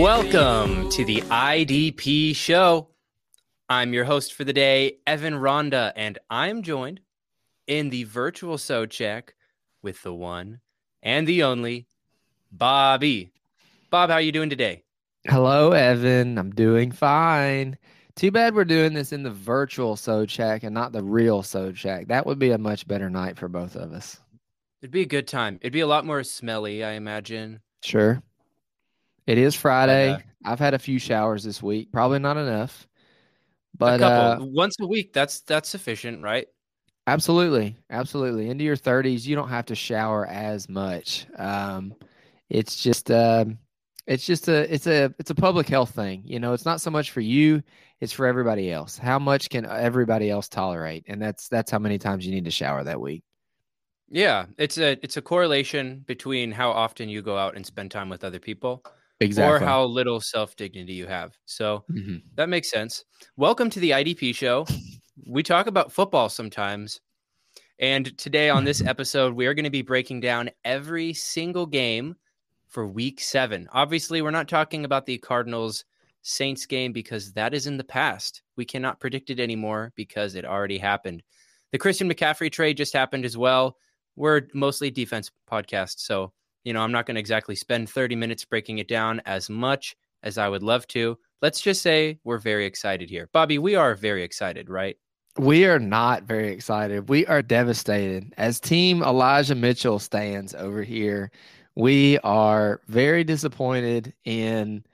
Welcome to the IDP show. I'm your host for the day, Evan Ronda, and I'm joined in the virtual so check with the one and the only Bobby. Bob, how are you doing today? Hello, Evan. I'm doing fine. Too bad we're doing this in the virtual so check and not the real so check. That would be a much better night for both of us. It'd be a good time. It'd be a lot more smelly, I imagine. Sure. It is Friday. uh, I've had a few showers this week. Probably not enough. a But couple uh, once a week. That's that's sufficient, right? absolutely. Absolutely. Into your 30s, you don't have to shower as much. Um, it's just um it's just a it's a it's a public health thing. You know, it's not so much for you, it's for everybody else. How much can everybody else tolerate? And that's that's how many times you need to shower that week. Yeah, it's a it's a correlation between how often you go out and spend time with other people Exactly. or how little self dignity you have. So Mhm. that makes sense. Welcome to the IDP show. We talk about football sometimes. And today on this episode, we are going to be breaking down every single game for week seven. Obviously, we're not talking about the Cardinals Saints game because that is in the past. We cannot predict it anymore because it already happened. The Christian McCaffrey trade just happened as well. We're mostly defense podcast. So, you know, I'm not going to exactly spend 30 minutes breaking it down as much as I would love to. Let's just say we're very excited here. Bobby, we are very excited, right? We are not very excited. We are devastated. As team Elijah Mitchell stands over here, we are very disappointed in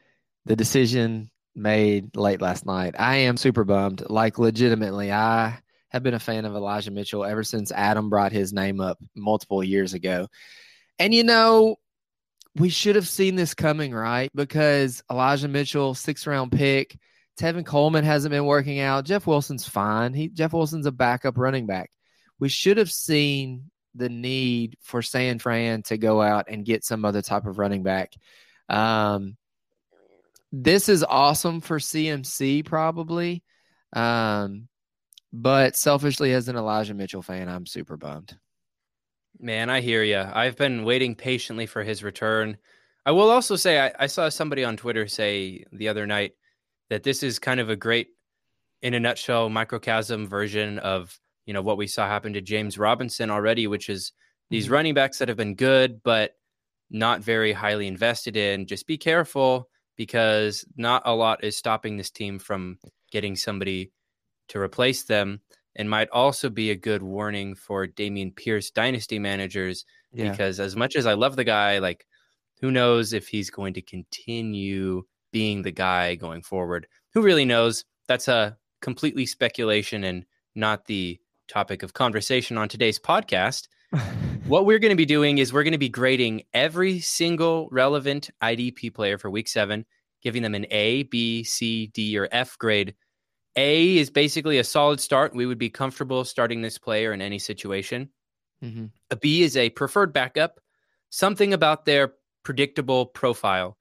the decision made late last night. I am super bummed. Like legitimately, I have been a fan of Elijah Mitchell ever since Adam brought his name up multiple years ago. And you know, we should have seen this coming, right? Because Elijah Mitchell, six round pick, Tevin Coleman hasn't been working out. Jeff Wilson's fine. He Jeff Wilson's a backup running back. We should have seen the need for San Fran to go out and get some other type of running back. Um, this is awesome for CMC probably. Um, but selfishly as an Elijah Mitchell fan, I'm super bummed. Man, I hear you. I've been waiting patiently for his return. I will also say, I, I saw somebody on Twitter say the other night that this is kind of a great, in a nutshell, microcosm version of you know what we saw happen to James Robinson already, which is these Mhm. running backs that have been good but not very highly invested in. Just be careful because not a lot is stopping this team from getting somebody to replace them, and might also be a good warning for Dameon Pierce dynasty managers Yeah. because as much as I love the guy, like who knows if he's going to continue being the guy going forward? Who really knows? That's a completely speculation and not the topic of conversation on today's podcast. What we're going to be doing is we're going to be grading every single relevant IDP player for week seven, giving them an A, B, C, D, or F grade. A is basically a solid start. We would be comfortable starting this player in any situation. hmm A B is a preferred backup. Something about their predictable profile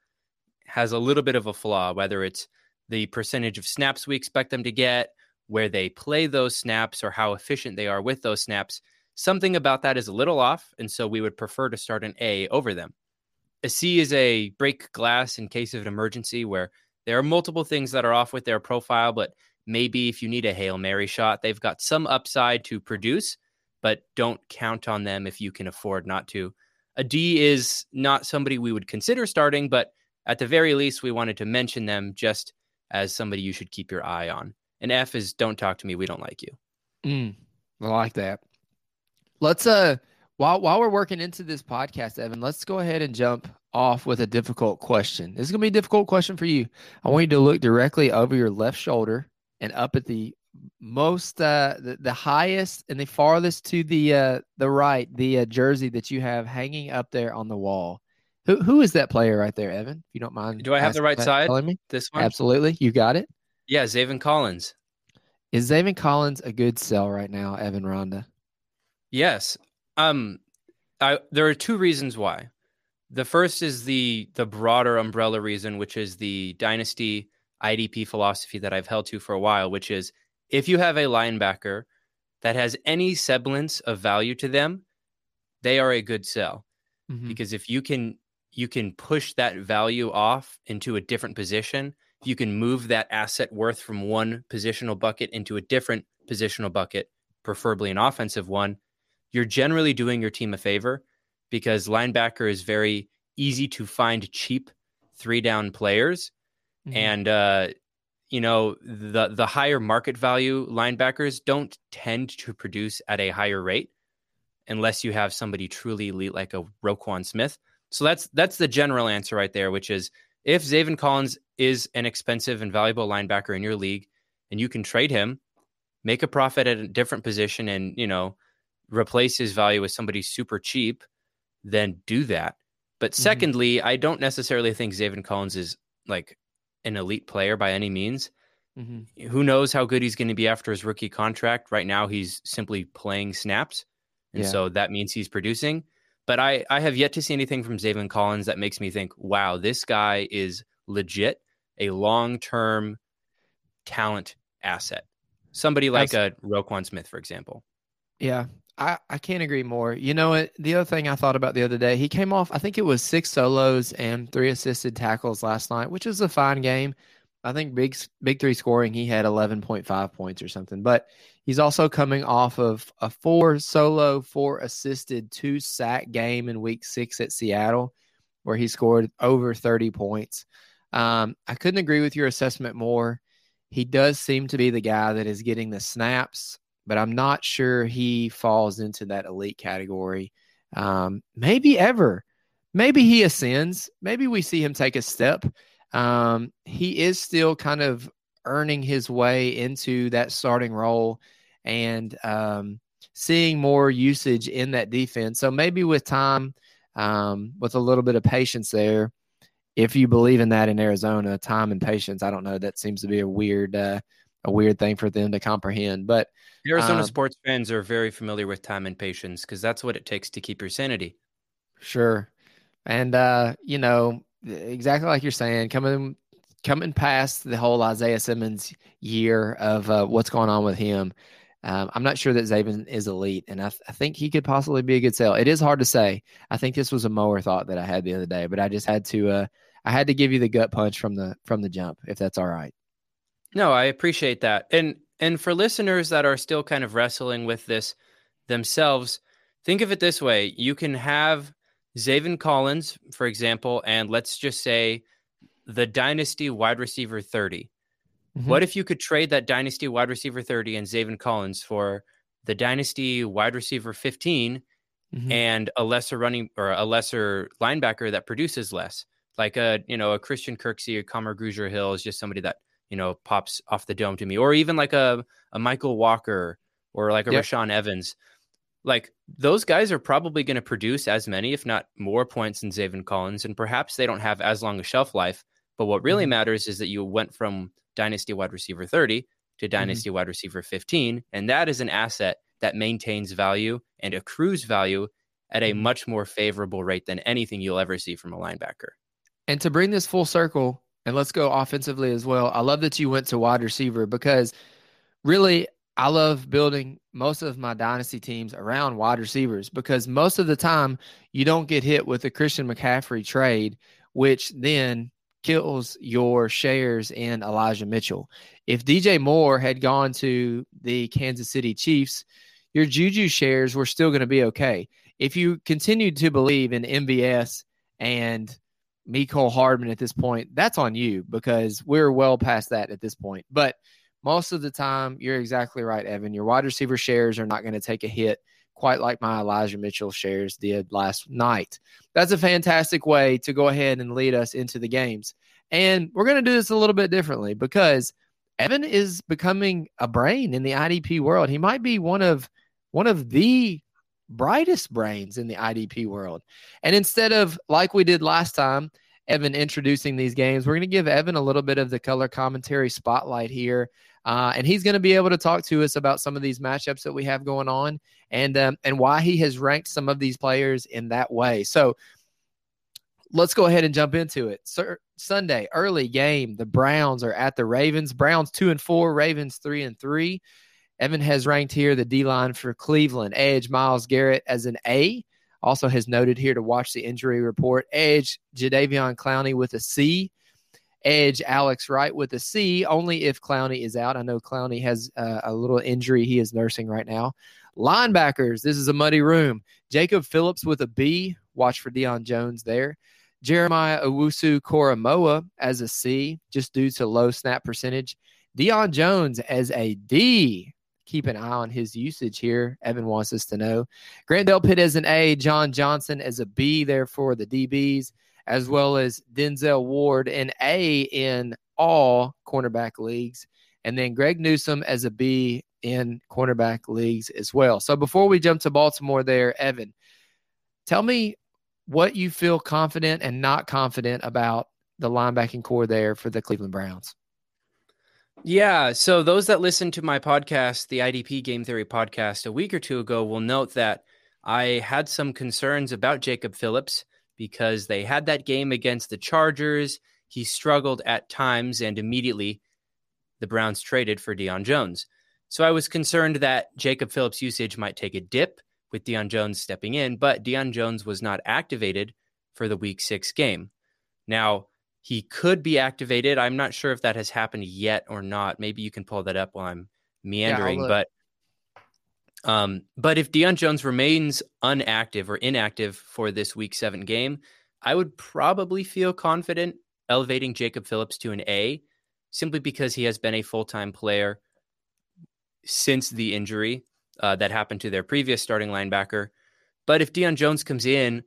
has a little bit of a flaw, whether it's the percentage of snaps we expect them to get, where they play those snaps, or how efficient they are with those snaps. Something about that is a little off. And so we would prefer to start an A over them. A C is a break glass in case of an emergency where there are multiple things that are off with their profile, but maybe if you need a Hail Mary shot, they've got some upside to produce, but don't count on them if you can afford not to. A D is not somebody we would consider starting, but at the very least, we wanted to mention them just as somebody you should keep your eye on. And F is don't talk to me. We don't like you. Mm, I like that. Let's uh while while we're working into this podcast, Evan, let's go ahead and jump off with a difficult question. This is gonna be a difficult question for you. I want you to look directly over your left shoulder and up at the most uh the, the highest and the farthest to the uh the right, the uh, jersey that you have hanging up there on the wall. Who who is that player right there, Evan? If you don't mind. Do I have the right side? Telling me? This one? Absolutely. You got it. Yeah, Zaven Collins. Is Zaven Collins a good sell right now, Evan Ronda? Yes. Um, I, there are two reasons why. The first is the the broader umbrella reason, which is the dynasty IDP philosophy that I've held to for a while, which is if you have a linebacker that has any semblance of value to them, they are a good sell. Mhm. Because if you can you can push that value off into a different position, you can move that asset worth from one positional bucket into a different positional bucket, preferably an offensive one, you're generally doing your team a favor because linebacker is very easy to find cheap three down players Mhm. and uh, you know the the higher market value linebackers don't tend to produce at a higher rate unless you have somebody truly elite like a Roquan Smith. So that's that's the general answer right there, which is if Zaven Collins is an expensive and valuable linebacker in your league, and you can trade him, make a profit at a different position, and you know replace his value with somebody super cheap, then do that. But Mhm. secondly, I don't necessarily think Zaven Collins is like an elite player by any means. Mhm. Who knows how good he's going to be after his rookie contract? Right now, he's simply playing snaps. And Yeah. so that means he's producing. But I, I have yet to see anything from Zaven Collins that makes me think, wow, this guy is legit a long term talent asset. Somebody like a Roquan Smith, for example. Yeah, I, I can't agree more. You know what? The other thing I thought about the other day, he came off, I think it was six solos and three assisted tackles last night, which is a fine game. I think big big three scoring, he had 11.5 points or something. But he's also coming off of a four solo, four assisted, two sack game in week six at Seattle, where he scored over 30 points. Um, I couldn't agree with your assessment more. He does seem to be the guy that is getting the snaps but I'm not sure he falls into that elite category. Um, maybe ever. Maybe he ascends. Maybe we see him take a step. Um, he is still kind of earning his way into that starting role and um, seeing more usage in that defense. So maybe with time, um, with a little bit of patience there, if you believe in that in Arizona, time and patience, I don't know. That seems to be a weird, uh, a weird thing for them to comprehend. But Arizona Um, sports fans are very familiar with time and patience because that's what it takes to keep your sanity. Sure. And uh, you know, exactly like you're saying, coming coming past the whole Isaiah Simmons year of uh, what's going on with him, um, I'm not sure that Zaven is elite, and I, th- I think he could possibly be a good sell. It is hard to say. I think this was a mower thought that I had the other day, but I just had to uh, I had to give you the gut punch from the from the jump, if that's all right. No, I appreciate that. And and for listeners that are still kind of wrestling with this themselves, think of it this way. You can have Zaven Collins, for example, and let's just say the dynasty wide receiver 30. Mhm. What if you could trade that dynasty wide receiver 30 and Zaven Collins for the dynasty wide receiver 15 Mhm. and a lesser running or a lesser linebacker that produces less, like a you know a Christian Kirksey or Kamu Grugier Hill is just somebody that you know pops off the dome to me, or even like a a Mykal Walker or like a Yep. Rashaan Evans. Like those guys are probably going to produce as many, if not more, points than Zaven Collins, and perhaps they don't have as long a shelf life. But what really Mhm. matters is that you went from dynasty wide receiver 30 to dynasty wide receiver 15. And that is an asset that maintains value and accrues value at a Mhm. much more favorable rate than anything you'll ever see from a linebacker. And to bring this full circle, and let's go offensively as well. I love that you went to wide receiver because really, I love building most of my dynasty teams around wide receivers because most of the time you don't get hit with a Christian McCaffrey trade, which then kills your shares in Elijah Mitchell. If DJ Moore had gone to the Kansas City Chiefs, your Juju shares were still going to be okay. If you continued to believe in MVS and Mecole Hardman at this point, that's on you because we're well past that at this point. But most of the time, you're exactly right, Evan. Your wide receiver shares are not going to take a hit quite like my Elijah Mitchell shares did last night. That's a fantastic way to go ahead and lead us into the games. And we're going to do this a little bit differently because Evan is becoming a brain in the IDP world. He might be one of one of the brightest brains in the IDP world. And instead of like we did last time, Evan introducing these games, we're going to give Evan a little bit of the color commentary spotlight here. Uh, and he's going to be able to talk to us about some of these matchups that we have going on and um, and why he has ranked some of these players in that way. So let's go ahead and jump into it. Sir, Sunday, early game. The Browns are at the Ravens. Browns two and four, Ravens three and three. Evan has ranked here the D line for Cleveland. Edge Myles Garrett as an A. Also has noted here to watch the injury report. Edge Jadeveon Clowney with a C. Edge Alex Wright with a C, only if Clowney is out. I know Clowney has uh, a little injury he is nursing right now. Linebackers, this is a muddy room. Jacob Phillips with a B. Watch for Deion Jones there. Jeremiah Owusu Koramoah as a C, just due to low snap percentage. Deion Jones as a D. Keep an eye on his usage here. Evan wants us to know. Grant Delpit as an A. John Johnson as a B there for the DBs, as well as Denzel Ward an A in all cornerback leagues. And then Greg Newsome as a B in cornerback leagues as well. So before we jump to Baltimore there, Evan, tell me what you feel confident and not confident about the linebacking core there for the Cleveland Browns. Yeah. So those that listened to my podcast, the IDP Game Theory podcast, a week or two ago will note that I had some concerns about Jacob Phillips because they had that game against the Chargers. He struggled at times, and immediately the Browns traded for Deion Jones. So I was concerned that Jacob Phillips' usage might take a dip with Deion Jones stepping in, but Deion Jones was not activated for the week six game. Now, he could be activated. I'm not sure if that has happened yet or not. Maybe you can pull that up while I'm meandering. Yeah, but um, but if Deion Jones remains unactive or inactive for this week seven game, I would probably feel confident elevating Jacob Phillips to an A simply because he has been a full time player since the injury uh, that happened to their previous starting linebacker. But if Deion Jones comes in,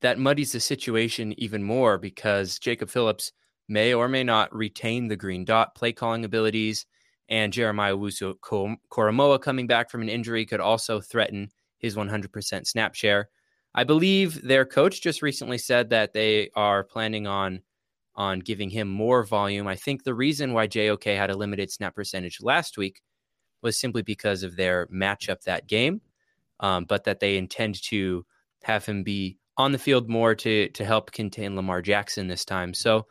that muddies the situation even more because Jacob Phillips may or may not retain the green dot play calling abilities. And Jeremiah Owusu Koramoah coming back from an injury could also threaten his 100% snap share. I believe their coach just recently said that they are planning on on giving him more volume. I think the reason why JOK had a limited snap percentage last week was simply because of their matchup that game, um, but that they intend to have him be on the field more to to help contain Lamar Jackson this time. So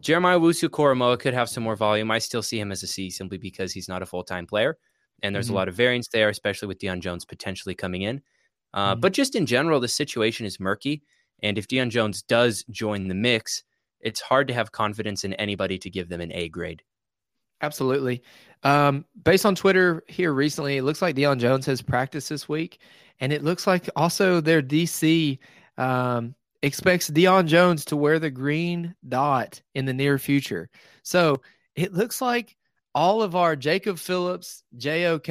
Jeremiah Owusu Koramoah could have some more volume. I still see him as a C simply because he's not a full time player, and there's mm-hmm. a lot of variance there, especially with Deion Jones potentially coming in. Uh, mm-hmm. But just in general, the situation is murky, and if Deion Jones does join the mix, it's hard to have confidence in anybody to give them an A grade. Absolutely. Um, based on Twitter here recently, it looks like Deion Jones has practiced this week, and it looks like also their DC um, expects Deion Jones to wear the green dot in the near future. So it looks like all of our Jacob Phillips, JOK,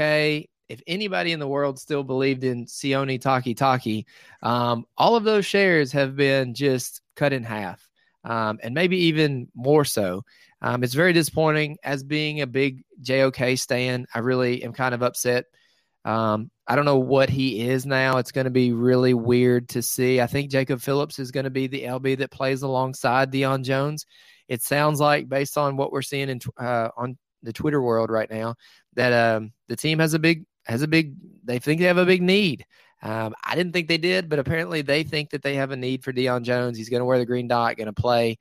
if anybody in the world still believed in Sione Takitaki, um, all of those shares have been just cut in half, um, and maybe even more so. Um, it's very disappointing as being a big JOK stand. I really am kind of upset. Um, I don't know what he is now. It's going to be really weird to see. I think Jacob Phillips is going to be the LB that plays alongside Deion Jones. It sounds like, based on what we're seeing in uh, on the Twitter world right now, that um, the team has a big has a big. They think they have a big need. Um, I didn't think they did, but apparently they think that they have a need for Deion Jones. He's going to wear the green dot, going to play.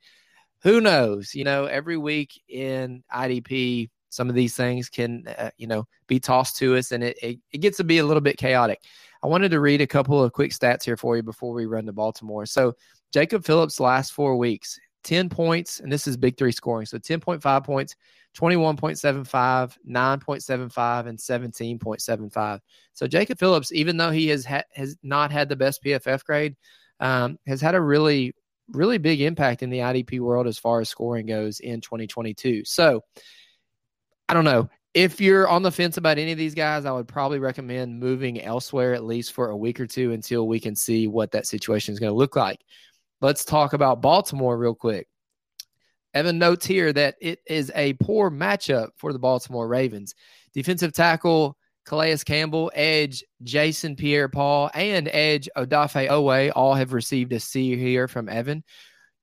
Who knows? You know, every week in IDP, some of these things can uh, you know be tossed to us and it, it, it, gets to be a little bit chaotic. I wanted to read a couple of quick stats here for you before we run to baltimore. So jacob phillips last four weeks 10 points and this is big three scoring. So 10.5 points 21.75 9.75 and 17.75 so jacob phillips even though he has ha- has not had the best pff grade um, has had a really really big impact in the idp world as far as scoring goes in 2022 so I don't know. If you're on the fence about any of these guys, I would probably recommend moving elsewhere at least for a week or two until we can see what that situation is going to look like. Let's talk about Baltimore real quick. Evan notes here that it is a poor matchup for the Baltimore Ravens. Defensive tackle Calais Campbell, edge Jason Pierre Paul, and edge Odafe Oweh all have received a C here from Evan.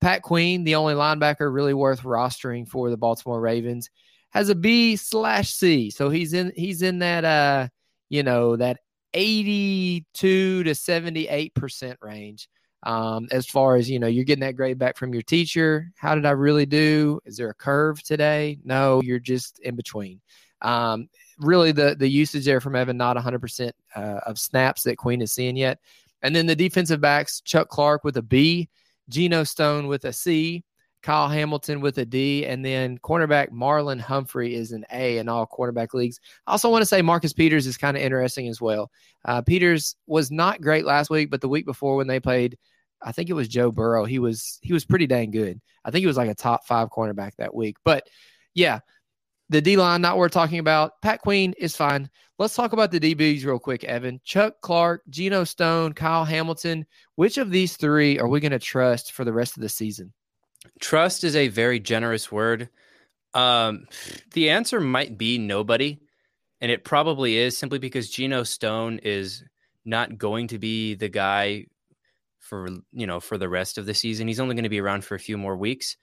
Pat Queen, the only linebacker really worth rostering for the Baltimore Ravens has a B slash C. So he's in he's in that uh you know that 82 to 78 percent range. Um, as far as you know, you're getting that grade back from your teacher. How did I really do? Is there a curve today? No, you're just in between. Um, really, the the usage there from Evan not 100% uh, of snaps that Queen is seeing yet. And then the defensive backs, Chuck Clark with a B, Geno Stone with a C, Kyle Hamilton with a D, and then cornerback Marlon Humphrey is an A in all cornerback leagues. I also want to say Marcus Peters is kind of interesting as well. Uh, Peters was not great last week, but the week before when they played, I think it was Joe Burrow. He was he was pretty dang good. I think he was like a top five cornerback that week. But yeah, the D line not worth talking about. Pat Queen is fine. Let's talk about the DBs real quick, Evan. Chuck Clark, Geno Stone, Kyle Hamilton. Which of these three are we going to trust for the rest of the season? Trust is a very generous word. Um, the answer might be nobody, and it probably is simply because Geno Stone is not going to be the guy for you know for the rest of the season. He's only going to be around for a few more weeks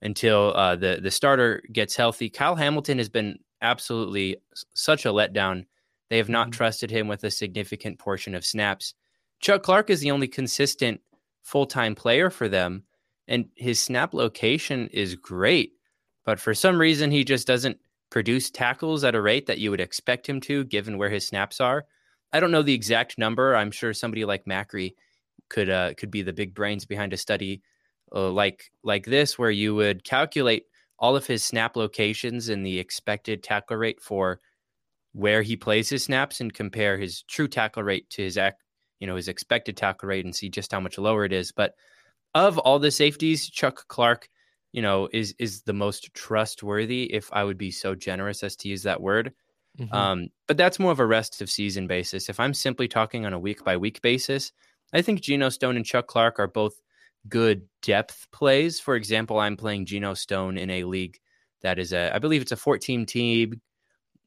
until uh, the the starter gets healthy. Kyle Hamilton has been absolutely such a letdown. They have not mm-hmm. trusted him with a significant portion of snaps. Chuck Clark is the only consistent full time player for them and his snap location is great, but for some reason he just doesn't produce tackles at a rate that you would expect him to, given where his snaps are. I don't know the exact number. I'm sure somebody like Macri could uh, could be the big brains behind a study uh, like like this, where you would calculate all of his snap locations and the expected tackle rate for where he plays his snaps and compare his true tackle rate to his act, you know his expected tackle rate and see just how much lower it is. But of all the safeties, Chuck Clark, you know, is is the most trustworthy. If I would be so generous as to use that word, mm-hmm. um, but that's more of a rest of season basis. If I'm simply talking on a week by week basis, I think Geno Stone and Chuck Clark are both good depth plays. For example, I'm playing Geno Stone in a league that is a, I believe it's a 14 team.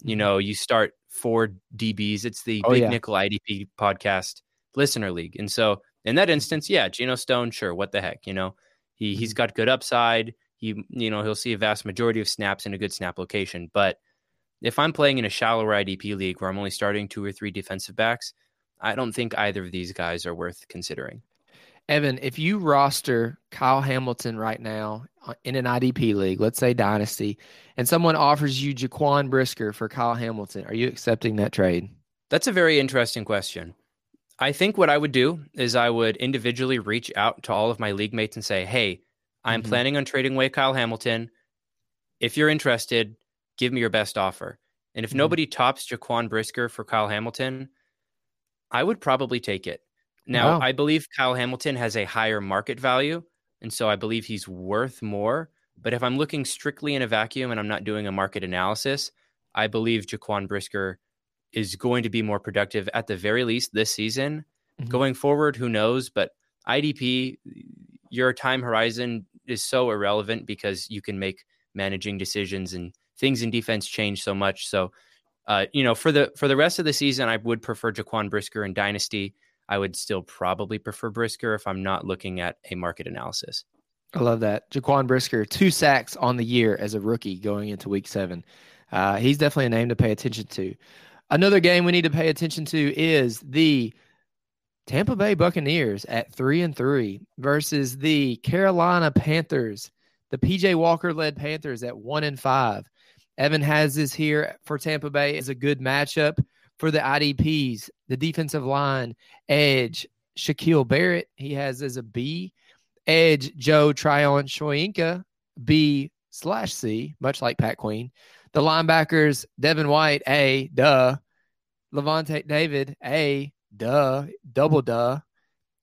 You mm-hmm. know, you start four DBs. It's the oh, Big yeah. Nickel IDP podcast listener league, and so in that instance, yeah, Geno Stone, sure, what the heck, you know, he he's mm-hmm. got good upside. He you know he'll see a vast majority of snaps in a good snap location. But if I'm playing in a shallower IDP league where I'm only starting two or three defensive backs, I don't think either of these guys are worth considering. Evan, if you roster Kyle Hamilton right now uh, in an IDP league, let's say Dynasty, and someone offers you Jaquan Brisker for Kyle Hamilton, are you accepting that trade? That's a very interesting question. I think what I would do is I would individually reach out to all of my league mates and say, "Hey, I'm mm-hmm. planning on trading away Kyle Hamilton. If you're interested, give me your best offer." And if mm-hmm. nobody tops Jaquan Brisker for Kyle Hamilton, I would probably take it. Now, wow. I believe Kyle Hamilton has a higher market value, and so I believe he's worth more. But if I'm looking strictly in a vacuum and I'm not doing a market analysis, I believe Jaquan Brisker is going to be more productive at the very least this season. Mm-hmm. Going forward, who knows? But IDP, your time horizon is so irrelevant because you can make managing decisions and things in defense change so much. So, uh, you know, for the for the rest of the season, I would prefer Jaquan Brisker in Dynasty. I would still probably prefer Brisker if I'm not looking at a market analysis. I love that. Jaquan Brisker, two sacks on the year as a rookie going into week seven. Uh, he's definitely a name to pay attention to. Another game we need to pay attention to is the Tampa Bay Buccaneers at three and three versus the Carolina Panthers, the PJ Walker led Panthers at one and five. Evan has this here for Tampa Bay is a good matchup for the IDPs, the defensive line, edge, Shaquil Barrett, he has as a B, edge, Joe Tryon Shoyinka, B slash C, much like Pat Queen. The linebackers, Devin White, A, duh. Lavonte David, A, duh, double duh.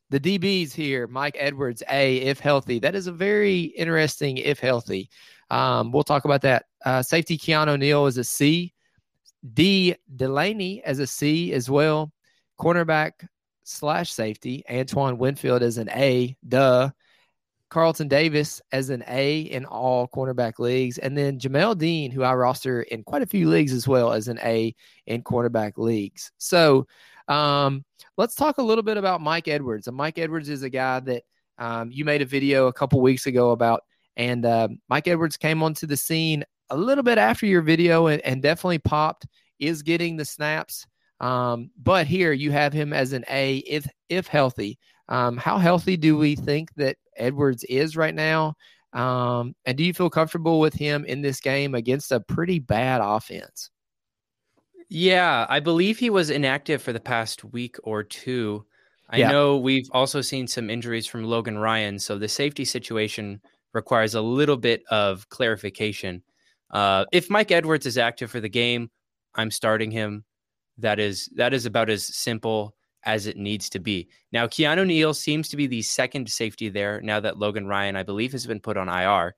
The DBs here, Mike Edwards, A, if healthy. That is a very interesting if healthy. Um, we'll talk about that. Uh, safety Keanu Neal is a C. Dee Delaney as a C as well. Cornerback slash safety, Antoine Winfield is an A, duh. Carlton Davis as an A in all cornerback leagues, and then Jamel Dean, who I roster in quite a few leagues as well as an A in cornerback leagues. So um, let's talk a little bit about Mike Edwards. And Mike Edwards is a guy that um, you made a video a couple weeks ago about, and uh, Mike Edwards came onto the scene a little bit after your video and, and definitely popped. Is getting the snaps, um, but here you have him as an A if if healthy. Um, how healthy do we think that Edwards is right now? Um, and do you feel comfortable with him in this game against a pretty bad offense? Yeah, I believe he was inactive for the past week or two. I Yeah. know we've also seen some injuries from Logan Ryan, so the safety situation requires a little bit of clarification. Uh, if Mike Edwards is active for the game, I'm starting him. That is that is about as simple as it needs to be. Now, Keanu Neal seems to be the second safety there now that Logan Ryan, I believe, has been put on IR.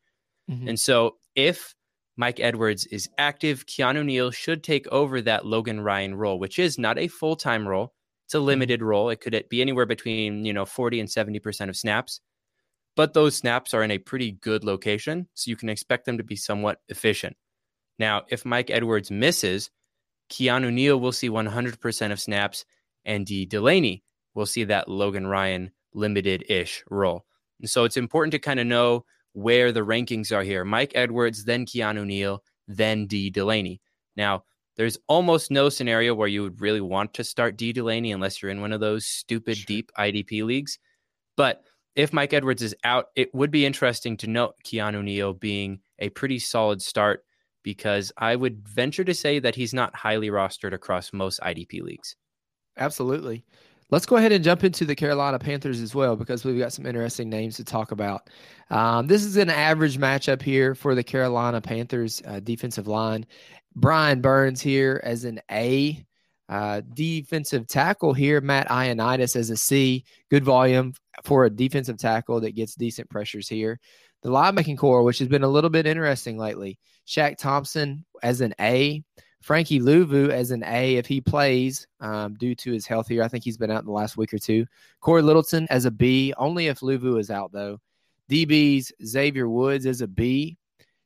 Mhm. And so if Mike Edwards is active, Keanu Neal should take over that Logan Ryan role, which is not a full time role. It's a limited role. It could be anywhere between, you know, 40 and 70% of snaps. But those snaps are in a pretty good location. So you can expect them to be somewhat efficient. Now, if Mike Edwards misses, Keanu Neal will see 100% of snaps, and Dee Delaney will see that Logan Ryan limited ish role. And so it's important to kind of know where the rankings are here. Mike Edwards, then Keanu Neal, then Dee Delaney. Now, there's almost no scenario where you would really want to start Dee Delaney unless you're in one of those stupid Sure. deep IDP leagues. But if Mike Edwards is out, it would be interesting to note Keanu Neal being a pretty solid start because I would venture to say that he's not highly rostered across most IDP leagues. Absolutely. Let's go ahead and jump into the Carolina Panthers as well because we've got some interesting names to talk about. Um, this is an average matchup here for the Carolina Panthers uh, defensive line. Brian Burns here as an A. Uh, defensive tackle here, Matt Ioannidis as a C. Good volume for a defensive tackle that gets decent pressures here. The linebacking core, which has been a little bit interesting lately. Shaq Thompson as an A. Frankie Luvu as an A if he plays um, due to his health here. I think he's been out in the last week or two. Cory Littleton as a B, only if Luvu is out though. DBs Xavier Woods as a B.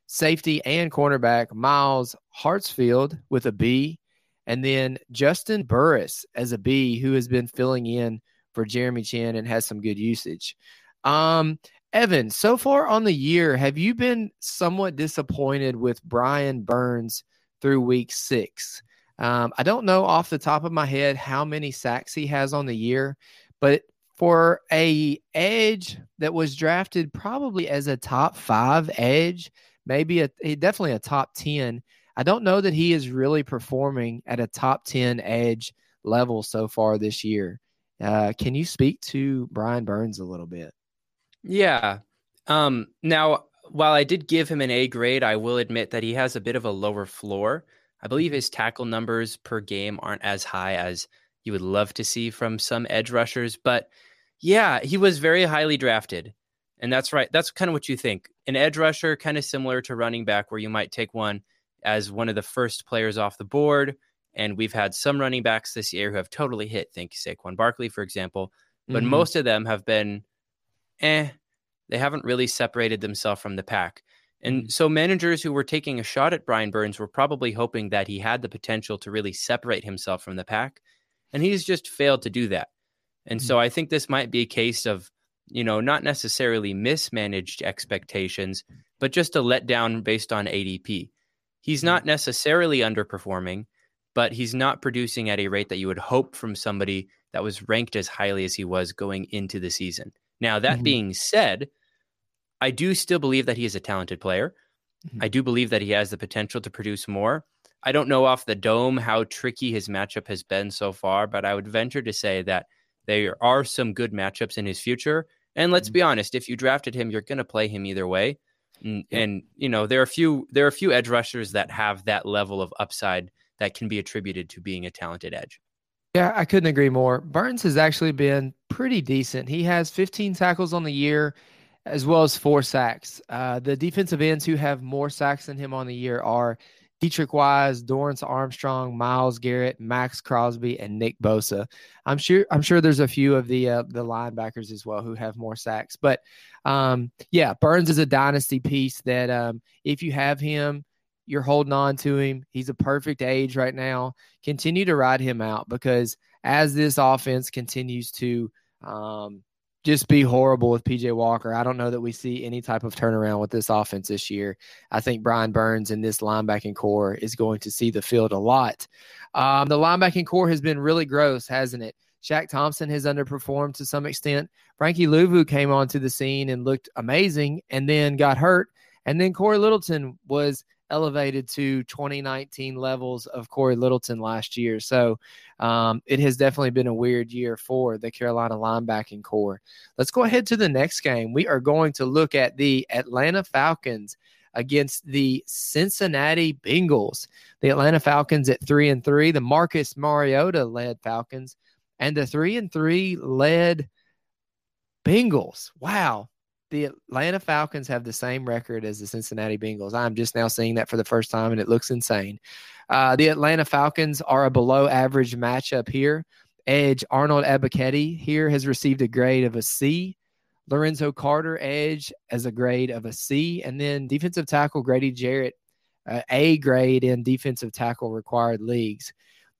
Safety and cornerback Myles Hartsfield with a B. And then Juston Burris as a B, who has been filling in for Jeremy Chinn and has some good usage. Um, Evan, so far on the year, have you been somewhat disappointed with Brian Burns through week six? Um, I don't know off the top of my head how many sacks he has on the year, but for a edge that was drafted probably as a top five edge, maybe a eh, definitely a top ten. I don't know that he is really performing at a top ten edge level so far this year. Uh, can you speak to Brian Burns a little bit? Yeah. Um, now, while I did give him an A grade, I will admit that he has a bit of a lower floor. I believe his tackle numbers per game aren't as high as you would love to see from some edge rushers, but yeah, he was very highly drafted. And that's right. That's kind of what you think. An edge rusher, kind of similar to running back, where you might take one as one of the first players off the board. And we've had some running backs this year who have totally hit. Thank Think Saquon Barkley, for example. But Mhm. most of them have been eh, they haven't really separated themselves from the pack. And mm. so managers who were taking a shot at Brian Burns were probably hoping that he had the potential to really separate himself from the pack. And he's just failed to do that. And so mm. I think this might be a case of, you know, not necessarily mismanaged expectations, but just a letdown based on ADP. He's mm. not necessarily underperforming, but he's not producing at a rate that you would hope from somebody that was ranked as highly as he was going into the season. Now, that Mhm. being said, I do still believe that he is a talented player. Mhm. I do believe that he has the potential to produce more. I don't know off the dome how tricky his matchup has been so far, but I would venture to say that there are some good matchups in his future. And let's Mhm. be honest, if you drafted him, you're going to play him either way. And, Yeah. and you know there are a few there are a few edge rushers that have that level of upside that can be attributed to being a talented edge. Yeah, I couldn't agree more. Burns has actually been pretty decent. He has 15 tackles on the year, as well as four sacks. Uh, the defensive ends who have more sacks than him on the year are Deatrich Wise, Dorance Armstrong, Myles Garrett, Maxx Crosby, and Nick Bosa. I'm sure. I'm sure there's a few of the uh, the linebackers as well who have more sacks. But um, yeah, Burns is a dynasty piece that um, if you have him, you're holding on to him. He's a perfect age right now. Continue to ride him out because as this offense continues to um, just be horrible with PJ Walker, I don't know that we see any type of turnaround with this offense this year. I think Brian Burns and this linebacking core is going to see the field a lot. Um, the linebacking core has been really gross, hasn't it? Shaq Thompson has underperformed to some extent. Frankie Luvu came onto the scene and looked amazing and then got hurt. And then Cory Littleton was elevated to 2019 levels of Cory Littleton last year. So um, it has definitely been a weird year for the Carolina linebacking core. Let's go ahead to the next game. We are going to look at the Atlanta Falcons against the Cincinnati Bengals. The Atlanta Falcons at three and three, the Marcus Mariota led Falcons, and the three and three led Bengals. Wow. The Atlanta Falcons have the same record as the Cincinnati Bengals. I'm just now seeing that for the first time, and it looks insane. Uh, the Atlanta Falcons are a below average matchup here. Edge Arnold Ebiketie here has received a grade of a C. Lorenzo Carter, edge, as a grade of a C. And then defensive tackle Grady Jarrett, uh, A grade in defensive tackle required leagues.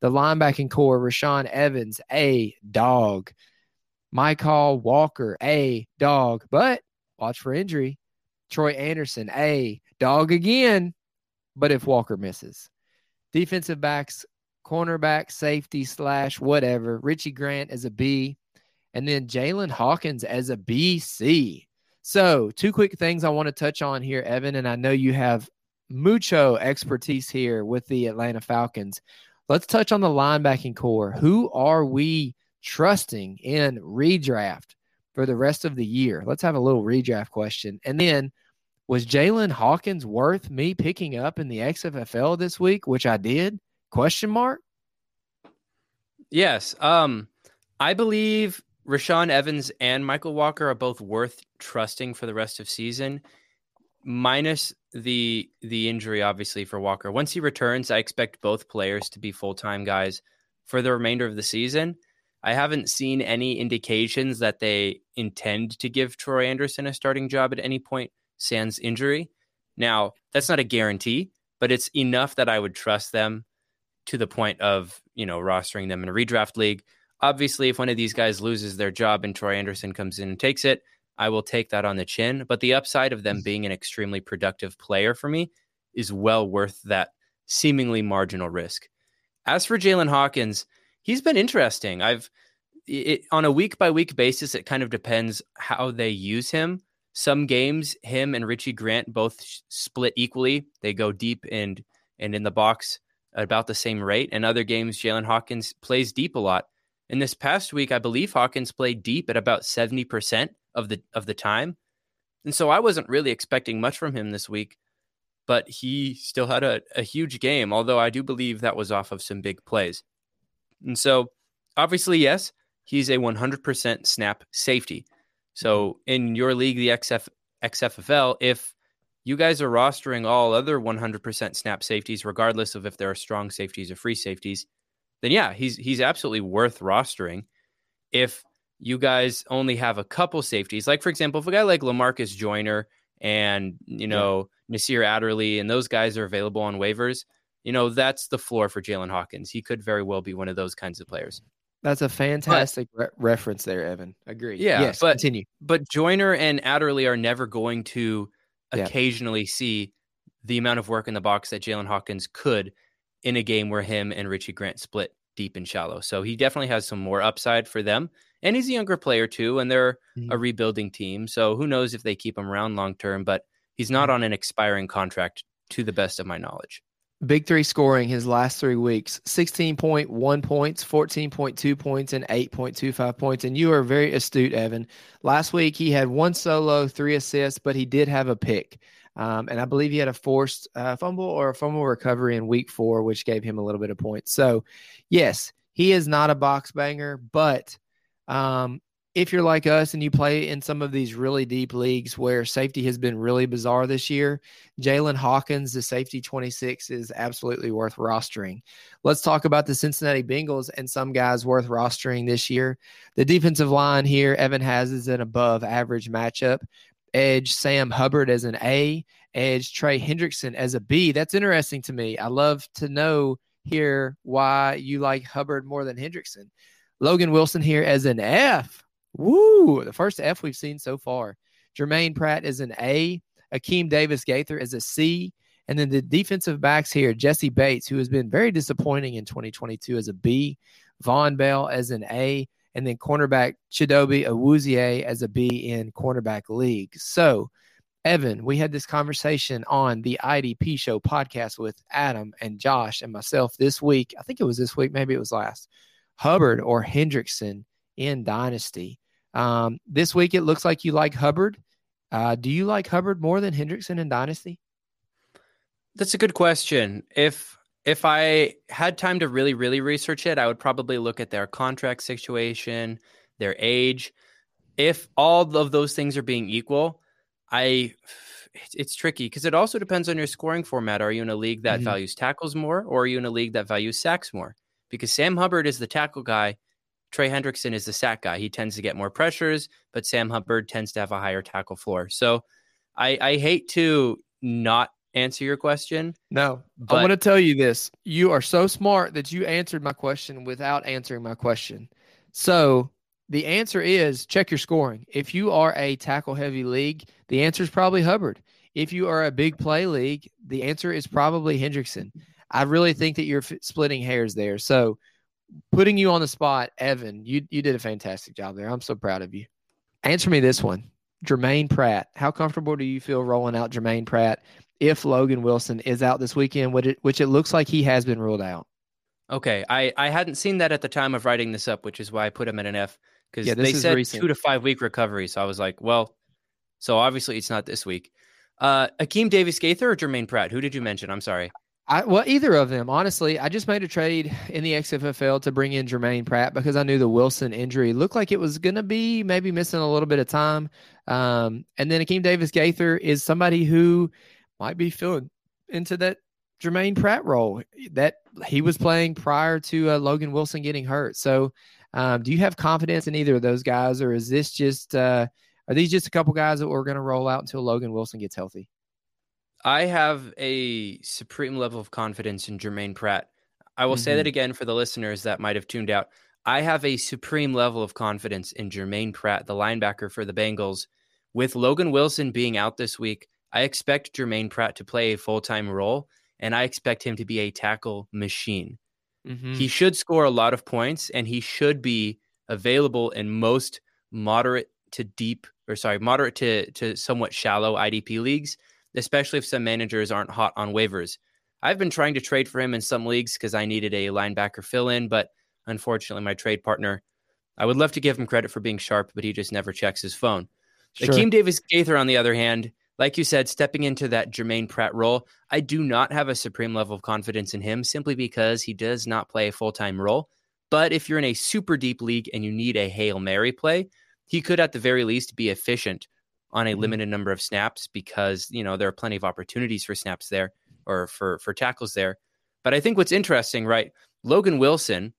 The linebacking core, Rashaan Evans, A dog. Mykal Walker, A dog. But watch for injury. Troy Andersen, A dog again. But if Walker misses, defensive backs, cornerback, safety, slash, whatever. Richie Grant as a B and then Jaylinn Hawkins as a BC. So, two quick things I want to touch on here, Evan, and I know you have mucho expertise here with the Atlanta Falcons. Let's touch on the linebacking core. Who are we trusting in redraft for the rest of the year? Let's have a little redraft question. And then, was Jaylinn Hawkins worth me picking up in the XFFL this week, which I did? Question mark. Yes. Um, I believe Rashaan Evans and Mykal Walker are both worth trusting for the rest of season, minus the the injury obviously for Walker. Once he returns, I expect both players to be full time guys for the remainder of the season. I haven't seen any indications that they intend to give Troy Andersen a starting job at any point sans injury. Now, that's not a guarantee, but it's enough that I would trust them to the point of, you know, rostering them in a redraft league. Obviously, if one of these guys loses their job and Troy Andersen comes in and takes it, I will take that on the chin. But the upside of them mm. being an extremely productive player for me is well worth that seemingly marginal risk. As for Jaylinn Hawkins, he's been interesting. I've it, on a week by week basis, it kind of depends how they use him. Some games, him and Richie Grant both split equally. They go deep and and in the box at about the same rate. And other games, Jaylinn Hawkins plays deep a lot. In this past week, I believe Hawkins played deep at about 70% of the of the time. And so I wasn't really expecting much from him this week, but he still had a, a huge game, although I do believe that was off of some big plays. And so obviously, yes, he's a 100% snap safety. So mm-hmm. in your league, the XF, XFFL, if you guys are rostering all other 100% snap safeties, regardless of if there are strong safeties or free safeties, then yeah, he's he's absolutely worth rostering. If you guys only have a couple safeties, like for example, if a guy like Lamarcus Joyner and you know yeah. Nasir Adderley and those guys are available on waivers, you know that's the floor for Jaylinn Hawkins. He could very well be one of those kinds of players. That's a fantastic but, re- reference there, Evan. Agree. Yeah, yes, but continue. But Joyner and Adderley are never going to yeah. occasionally see the amount of work in the box that Jaylinn Hawkins could in a game where him and Richie Grant split deep and shallow. So he definitely has some more upside for them. And he's a younger player too, and they're mm-hmm. a rebuilding team. So who knows if they keep him around long term, but he's not mm-hmm. on an expiring contract to the best of my knowledge. Big three scoring his last three weeks 16.1 points, 14.2 points, and 8.25 points. And you are very astute, Evan. Last week he had one solo, three assists, but he did have a pick. Um, and I believe he had a forced uh, fumble or a fumble recovery in week four, which gave him a little bit of points. So, yes, he is not a box banger, but um, if you're like us and you play in some of these really deep leagues where safety has been really bizarre this year, Jaylinn Hawkins, the safety 26, is absolutely worth rostering. Let's talk about the Cincinnati Bengals and some guys worth rostering this year. The defensive line here, Evan has is an above average matchup edge Sam Hubbard as an A, edge Trey Hendrickson as a B. That's interesting to me. I love to know here why you like Hubbard more than Hendrickson. Logan Wilson here as an F. Woo, the first F we've seen so far. Germaine Pratt is an A, Akeem Davis Gaither is a C, and then the defensive backs here, Jessie Bates, who has been very disappointing in 2022 as a B, Vonn Bell as an A, and then cornerback Chidobe Awuzie as a B in cornerback league. So, Evan, we had this conversation on the IDP show podcast with Adam and Josh and myself this week. I think it was this week, maybe it was last. Hubbard or Hendrickson in Dynasty. Um, this week, it looks like you like Hubbard. Uh, do you like Hubbard more than Hendrickson and Dynasty? That's a good question. If if I had time to really, really research it, I would probably look at their contract situation, their age. If all of those things are being equal, I it's tricky because it also depends on your scoring format. Are you in a league that mm-hmm. values tackles more, or are you in a league that values sacks more? Because Sam Hubbard is the tackle guy, Trey Hendrickson is the sack guy. He tends to get more pressures, but Sam Hubbard tends to have a higher tackle floor. So I, I hate to not answer your question. No, but I'm going to tell you this. You are so smart that you answered my question without answering my question. So the answer is check your scoring. If you are a tackle heavy league, the answer is probably Hubbard. If you are a big play league, the answer is probably Hendrickson. I really think that you're f- splitting hairs there. So putting you on the spot, Evan, you you did a fantastic job there. I'm so proud of you. Answer me this one. Germaine Pratt. How comfortable do you feel rolling out Germaine Pratt if Logan Wilson is out this weekend, which it, which it looks like he has been ruled out? Okay, I, I hadn't seen that at the time of writing this up, which is why I put him at an F because yeah, they said recent. two to five week recovery. So I was like, well, so obviously it's not this week. Uh, Akeem Davis Gaither or Germaine Pratt? Who did you mention? I'm sorry. I, well, either of them, honestly. I just made a trade in the XFFL to bring in Germaine Pratt because I knew the Wilson injury looked like it was going to be maybe missing a little bit of time. Um, and then Akeem Davis Gaither is somebody who might be filling into that Germaine Pratt role that he was playing prior to uh, Logan Wilson getting hurt. So, um, do you have confidence in either of those guys, or is this just uh, are these just a couple guys that we're going to roll out until Logan Wilson gets healthy? I have a supreme level of confidence in Germaine Pratt. I will mm-hmm. say that mm-hmm. again for the listeners that might have tuned out. I have a supreme level of confidence in Germaine Pratt, the linebacker for the Bengals. With Logan Wilson being out this week, I expect Germaine Pratt to play a full time role, and I expect him to be a tackle machine. Mm-hmm. He should score a lot of points, and he should be available in most moderate to deep, or sorry, moderate to, to somewhat shallow IDP leagues especially if some managers aren't hot on waivers. I've been trying to trade for him in some leagues because I needed a linebacker fill in, but unfortunately, my trade partner, I would love to give him credit for being sharp, but he just never checks his phone. Sure. Akeem Davis Gaither, on the other hand, like you said, stepping into that Germaine Pratt role, I do not have a supreme level of confidence in him simply because he does not play a full time role. But if you're in a super deep league and you need a Hail Mary play, he could at the very least be efficient on a mm-hmm. limited number of snaps because you know there are plenty of opportunities for snaps there or for for tackles there. But I think what's interesting, right? Logan Wilson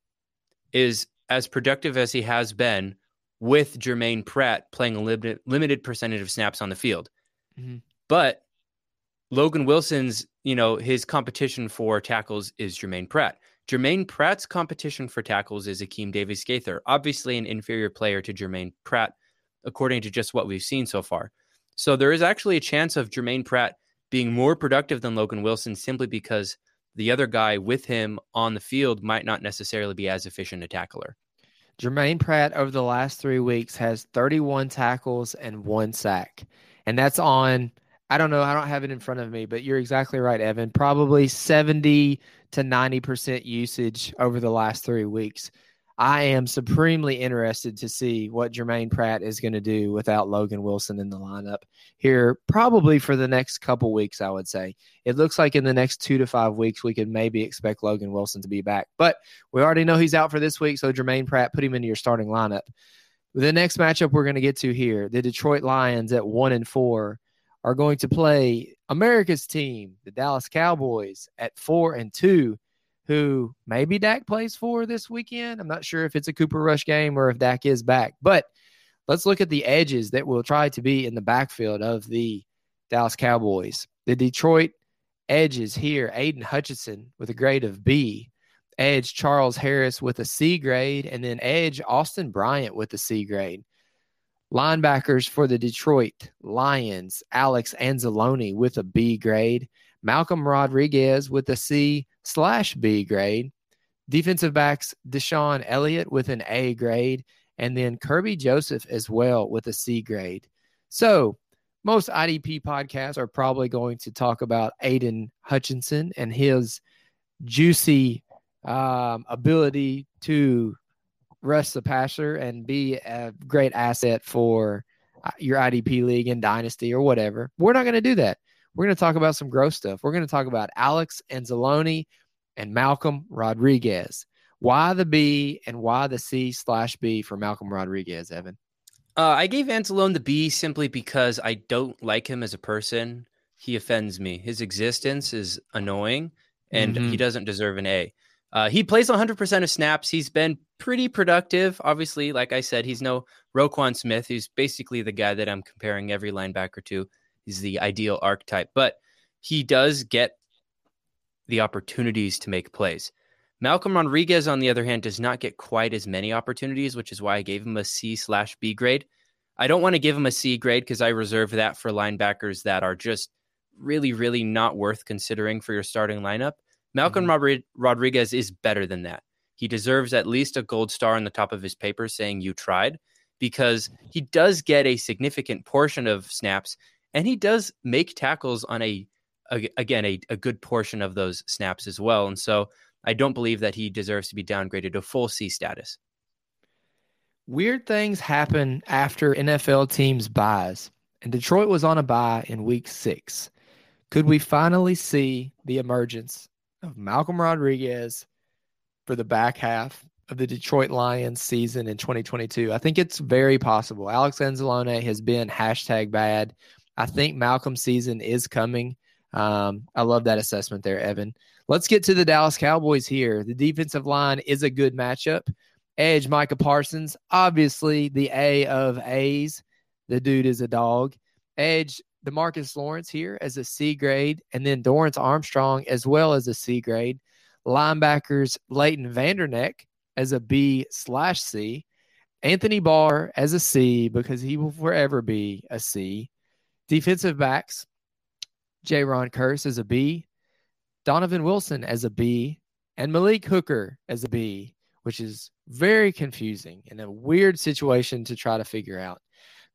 is as productive as he has been with Germaine Pratt playing a limited limited percentage of snaps on the field. Mm-hmm. But Logan Wilson's, you know, his competition for tackles is Germaine Pratt. Germaine Pratt's competition for tackles is Akeem Davis Gaither, obviously an inferior player to Germaine Pratt according to just what we've seen so far. So there is actually a chance of Germaine Pratt being more productive than Logan Wilson simply because the other guy with him on the field might not necessarily be as efficient a tackler. Germaine Pratt over the last three weeks has 31 tackles and one sack. And that's on, I don't know, I don't have it in front of me, but you're exactly right, Evan. Probably 70 to 90% usage over the last three weeks. I am supremely interested to see what Germaine Pratt is going to do without Logan Wilson in the lineup here, probably for the next couple weeks, I would say. It looks like in the next two to five weeks, we could maybe expect Logan Wilson to be back. But we already know he's out for this week, so Germaine Pratt, put him into your starting lineup. The next matchup we're going to get to here, the Detroit Lions at one and four are going to play America's team, the Dallas Cowboys, at four and two who maybe Dak plays for this weekend. I'm not sure if it's a Cooper Rush game or if Dak is back, but let's look at the edges that will try to be in the backfield of the Dallas Cowboys. The Detroit edges here Aidan Hutchinson with a grade of B, edge Charles Harris with a C grade, and then edge Austin Bryant with a C grade. Linebackers for the Detroit Lions, Alex Anzalone with a B grade, Malcolm Rodriguez with a C slash B grade. Defensive backs, DeShon Elliott with an A grade, and then Kerby Joseph as well with a C grade. So, most IDP podcasts are probably going to talk about Aidan Hutchinson and his juicy um, ability to rush the passer and be a great asset for uh, your IDP league and dynasty or whatever. We're not going to do that. We're going to talk about some growth stuff. We're going to talk about Alex Anzalone and Malcolm Rodriguez. Why the B and why the C slash B for Malcolm Rodriguez, Evan? Uh, I gave Anzalone the B simply because I don't like him as a person. He offends me. His existence is annoying, and Mhm. he doesn't deserve an A. Uh, he plays 100% of snaps. He's been pretty productive. Obviously, like I said, he's no Roquan Smith. He's basically the guy that I'm comparing every linebacker to. He's the ideal archetype, but he does get the opportunities to make plays. Malcolm Rodriguez, on the other hand, does not get quite as many opportunities, which is why I gave him a C slash B grade. I don't want to give him a C grade because I reserve that for linebackers that are just really, really not worth considering for your starting lineup. Malcolm mm-hmm. Rodri- Rodriguez is better than that. He deserves at least a gold star on the top of his paper saying you tried because he does get a significant portion of snaps and he does make tackles on a, a again a, a good portion of those snaps as well. And so I don't believe that he deserves to be downgraded to full C status. Weird things happen after NFL teams buys, and Detroit was on a buy in week six. Could we finally see the emergence of Malcolm Rodriguez for the back half of the Detroit Lions season in 2022? I think it's very possible. Alex Anzalone has been hashtag bad. I think Malcolm's season is coming. Um, I love that assessment there, Evan. Let's get to the Dallas Cowboys here. The defensive line is a good matchup. Edge, Micah Parsons, obviously the A of A's. The dude is a dog. Edge, Demarcus Lawrence here as a C grade, and then Dorance Armstrong as well as a C grade. Linebackers, Leighton Vander Esch as a B slash C. Anthony Barr as a C because he will forever be a C. Defensive backs, Jayron Kearse as a B. Donovan Wilson as a B. And Malik Hooker as a B, which is very confusing and a weird situation to try to figure out.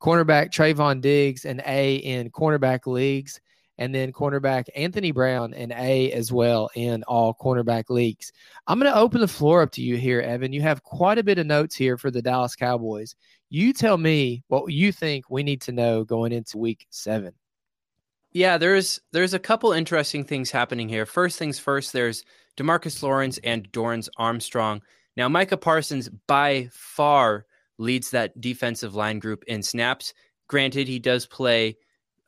Cornerback Trevon Diggs, an A in cornerback leagues, and then cornerback Anthony Brown, an A as well in all cornerback leagues. I'm going to open the floor up to you here, Evan. You have quite a bit of notes here for the Dallas Cowboys. You tell me what you think we need to know going into week seven. Yeah, there's there's a couple interesting things happening here. First things first, there's Demarcus Lawrence and Dorance Armstrong. Now, Micah Parsons by far leads that defensive line group in snaps. Granted, he does play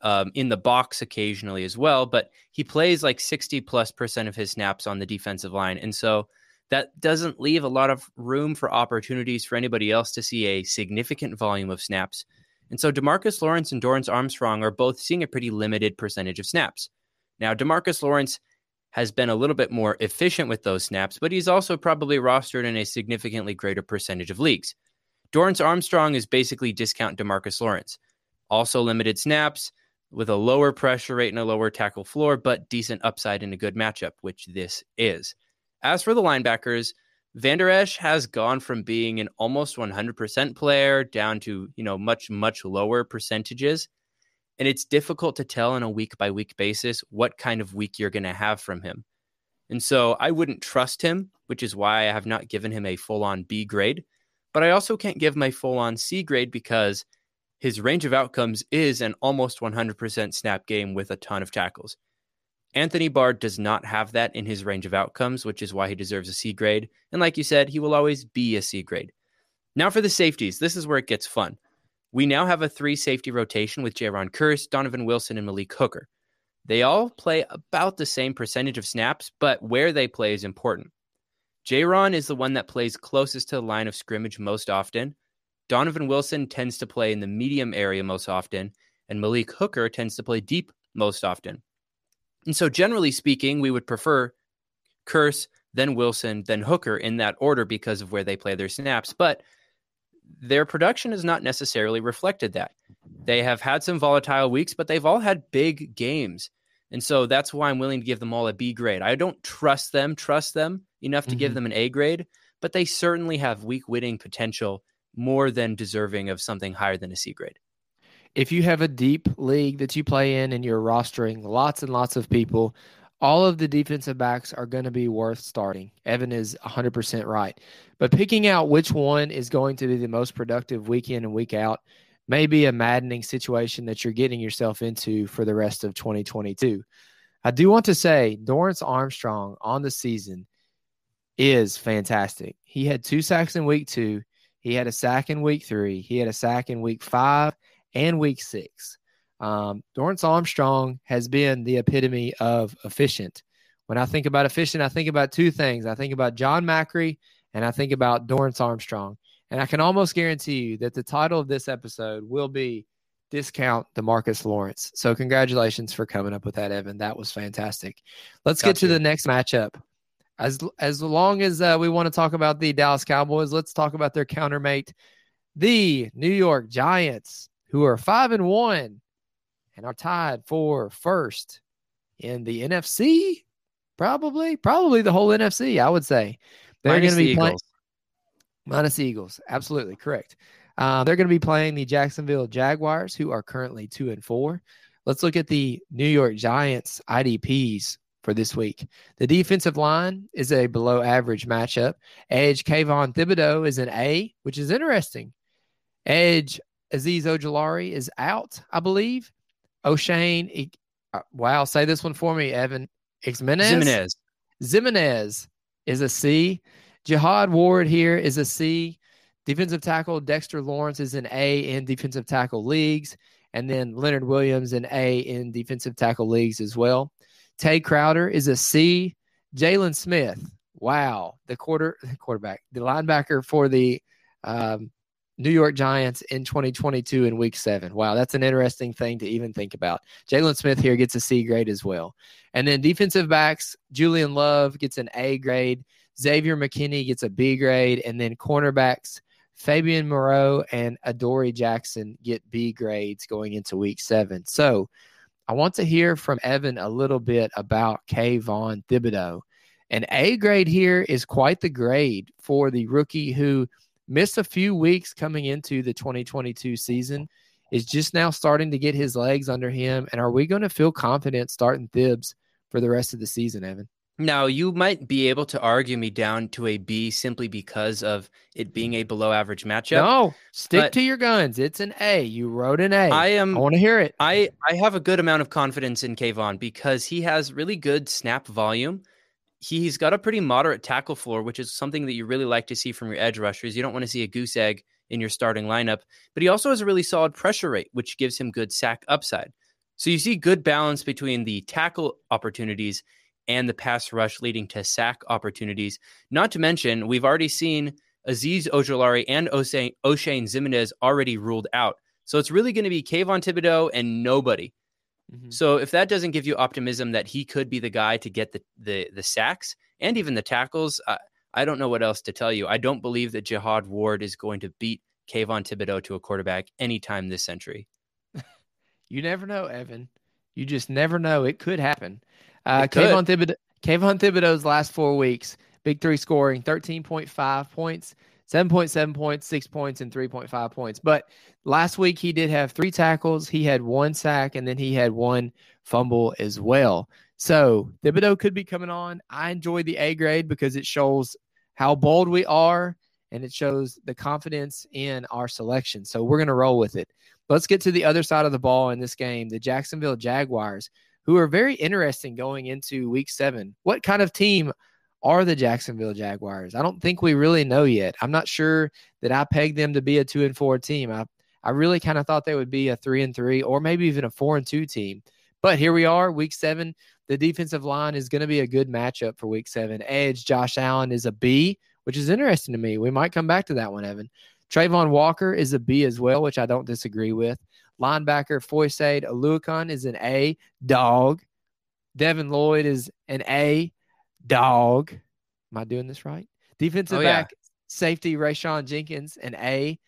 um, in the box occasionally as well, but he plays like 60 plus percent of his snaps on the defensive line. And so that doesn't leave a lot of room for opportunities for anybody else to see a significant volume of snaps. And so Demarcus Lawrence and Dorance Armstrong are both seeing a pretty limited percentage of snaps. Now, Demarcus Lawrence has been a little bit more efficient with those snaps, but he's also probably rostered in a significantly greater percentage of leagues. Dorance Armstrong is basically discount Demarcus Lawrence. Also limited snaps with a lower pressure rate and a lower tackle floor, but decent upside in a good matchup, which this is. As for the linebackers, Vander Esch has gone from being an almost 100% player down to, you know, much, much lower percentages. And it's difficult to tell on a week by week basis what kind of week you're going to have from him. And so I wouldn't trust him, which is why I have not given him a full on B grade. But I also can't give my full on C grade because his range of outcomes is an almost 100% snap game with a ton of tackles. Anthony Barr does not have that in his range of outcomes, which is why he deserves a C grade. And like you said, he will always be a C grade. Now for the safeties, this is where it gets fun. We now have a three safety rotation with Jayron Kearse, Donovan Wilson, and Malik Hooker. They all play about the same percentage of snaps, but where they play is important. Jayron is the one that plays closest to the line of scrimmage most often. Donovan Wilson tends to play in the medium area most often, and Malik Hooker tends to play deep most often. And so, generally speaking, we would prefer Kearse, then Wilson, then Hooker in that order because of where they play their snaps. But their production has not necessarily reflected that. They have had some volatile weeks, but they've all had big games. And so that's why I'm willing to give them all a B grade. I don't trust them, trust them enough to give Mhm. them an A grade, but they certainly have weak winning potential more than deserving of something higher than a C grade. If you have a deep league that you play in and you're rostering lots and lots of people, all of the defensive backs are going to be worth starting. Evan is 100% right. But picking out which one is going to be the most productive week in and week out may be a maddening situation that you're getting yourself into for the rest of 2022. I do want to say Dorance Armstrong on the season is fantastic. He had two sacks in week two. He had a sack in week three. He had a sack in week five and week six. Um, Dorance Armstrong has been the epitome of efficient. When I think about efficient, I think about two things. I think about John Macri and I think about Dorance Armstrong. And I can almost guarantee you that the title of this episode will be Discount Demarcus Lawrence. So congratulations for coming up with that, Evan. That was fantastic. Let's get to you. the next matchup. As as long as uh, we want to talk about the Dallas Cowboys, let's talk about their countermate, the New York Giants, who are five and one and are tied for first in the NFC. Probably, probably the whole NFC. I would say they're going Minus to the be playing Eagles. minus the Eagles. Absolutely correct. Uh, they're going to be playing the Jacksonville Jaguars, who are currently two and four. Let's look at the New York Giants IDPs for this week. The defensive line is a below average matchup. Edge Kayvon Thibodeaux is an A, which is interesting. Edge Azeez Ojulari is out, I believe. Oshane, E- uh, wow, say this one for me, Evan. Ximines? Ximines is a C. Jihad Ward here is a C. Defensive tackle Dexter Lawrence is an A in defensive tackle leagues. And then Leonard Williams an A in defensive tackle leagues as well. Tae Crowder is a C. Jaylon Smith, wow, the quarter quarterback, the linebacker for the um, New York Giants in 2022 in Week Seven. Wow, that's an interesting thing to even think about. Jaylon Smith here gets a C grade as well. And then defensive backs, Julian Love gets an A grade. Xavier McKinney gets a B grade. And then cornerbacks, Fabian Moreau and Adoree Jackson get B grades going into week seven. So I want to hear from Evan a little bit about Kayvon Thibodeaux. An A grade here is quite the grade for the rookie who missed a few weeks coming into the 2022 season is just now starting to get his legs under him. And are we going to feel confident starting Thibs for the rest of the season, Evan? Now, you might be able to argue me down to a B simply because of it being a below average matchup. No, stick But- to your guns. It's an A. You wrote an A. I am I want to hear it. I I have a good amount of confidence in Kayvon because he has really good snap volume. He's got a pretty moderate tackle floor, which is something that you really like to see from your edge rushers. You don't want to see a goose egg in your starting lineup, but he also has a really solid pressure rate, which gives him good sack upside. So you see good balance between the tackle opportunities and the pass rush leading to sack opportunities. Not to mention, we've already seen Azeez Ojulari and Oshane, Ximines already ruled out. So it's really going to be Kayvon Thibodeaux and nobody. Mhm. So if that doesn't give you optimism that he could be the guy to get the the, the sacks and even the tackles, uh, I don't know what else to tell you. I don't believe that Jihad Ward is going to beat Kayvon Thibodeaux to a quarterback anytime this century. You never know, Evan. You just never know. It could happen. Uh, It could. Kayvon, Thibodeaux, Kayvon Thibodeaux's last four weeks, big three scoring 13.5 points, 7.7 points, six points, and 3.5 points. But last week he did have three tackles. He had one sack, and then he had one fumble as well. So Thibodeaux could be coming on. I enjoy the A grade because it shows how bold we are and it shows the confidence in our selection. So we're going to roll with it. Let's get to the other side of the ball in this game, the Jacksonville Jaguars, who are very interesting going into week seven. What kind of team are the Jacksonville Jaguars? I don't think we really know yet. I'm not sure that I pegged them to be a two and four team. I, I really kind of thought they would be a three and three or maybe even a four and two team. But here we are, week seven. The defensive line is going to be a good matchup for week seven. Edge, Josh Allen is a B, which is interesting to me. We might come back to that one, Evan. Travon Walker is a B as well, which I don't disagree with. Linebacker Foyesade Oluokun is an A, dog. Devin Lloyd is an A, dog. Am I doing this right? Defensive Oh, yeah. back safety Rayshawn Jenkins, an A.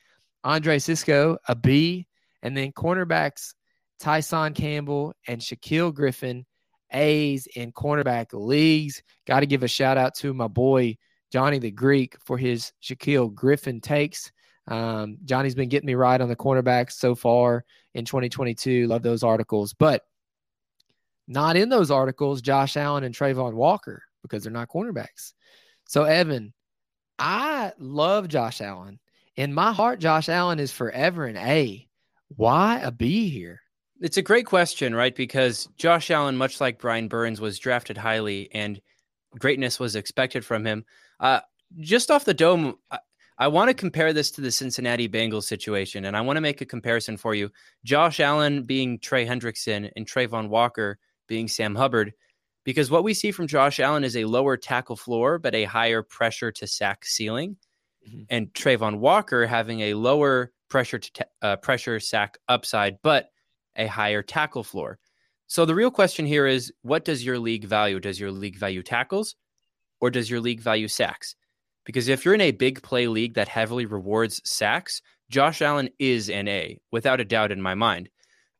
Andre Cisco, a B. And then cornerbacks Tyson Campbell and Shaquill Griffin, A's in cornerback leagues. Got to give a shout out to my boy Johnny the Greek for his Shaquill Griffin takes. Um, Johnny's been getting me right on the cornerbacks so far in 2022. Love those articles, but not in those articles, Josh Allen and Travon Walker because they're not cornerbacks. So, Evan, I love Josh Allen. In my heart, Josh Allen is forever an A. Why a B here? It's a great question, right? Because Josh Allen, much like Brian Burns, was drafted highly and greatness was expected from him. Uh, just off the dome, I, I want to compare this to the Cincinnati Bengals situation, and I want to make a comparison for you. Josh Allen being Trey Hendrickson and Travon Walker being Sam Hubbard, because what we see from Josh Allen is a lower tackle floor, but a higher pressure to sack ceiling, mm-hmm. and Travon Walker having a lower pressure to ta- uh, pressure sack upside, but a higher tackle floor. So the real question here is what does your league value? Does your league value tackles or does your league value sacks? Because if you're in a big play league that heavily rewards sacks, Josh Allen is an A, without a doubt in my mind.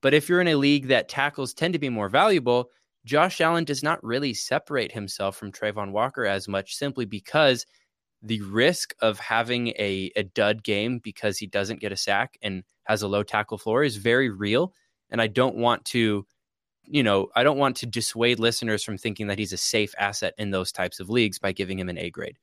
But if you're in a league that tackles tend to be more valuable, Josh Allen does not really separate himself from Travon Walker as much simply because the risk of having a, a dud game because he doesn't get a sack and has a low tackle floor is very real. And I don't want to you know, I don't want to dissuade listeners from thinking that he's a safe asset in those types of leagues by giving him an A grade.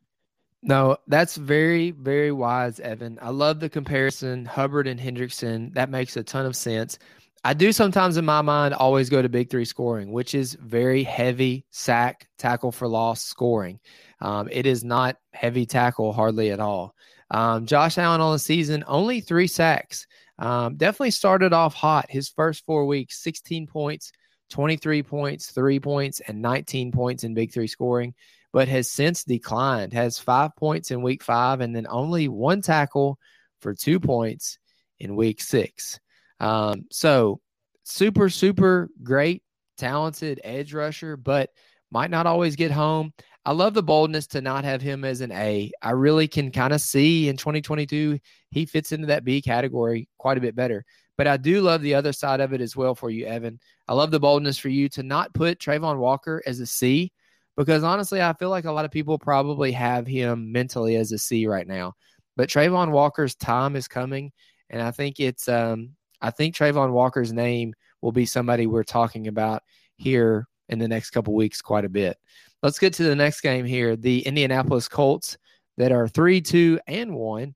No, that's very, very wise, Evan. I love the comparison, Hubbard and Hendrickson. That makes a ton of sense. I do sometimes, in my mind, always go to big three scoring, which is very heavy sack, tackle for loss scoring. Um, it is not heavy tackle hardly at all. Um, Josh Allen on the season, only three sacks. Um, definitely started off hot. His first four weeks, 16 points, 23 points, three points, and 19 points in Big Three scoring, but has since declined. Has five points in week five, and then only one tackle for two points in week six. Um, so, super, super great, talented edge rusher, but might not always get home. I love the boldness to not have him as an A. I really can kind of see in 2022 he fits into that B category quite a bit better. But I do love the other side of it as well for you, Evan. I love the boldness for you to not put Travon Walker as a C because honestly, I feel like a lot of people probably have him mentally as a C right now. But Travon Walker's time is coming, and I think it's um I think Travon Walker's name will be somebody we're talking about here in the next couple weeks quite a bit. Let's get to the next game here. The Indianapolis Colts that are three, two, and one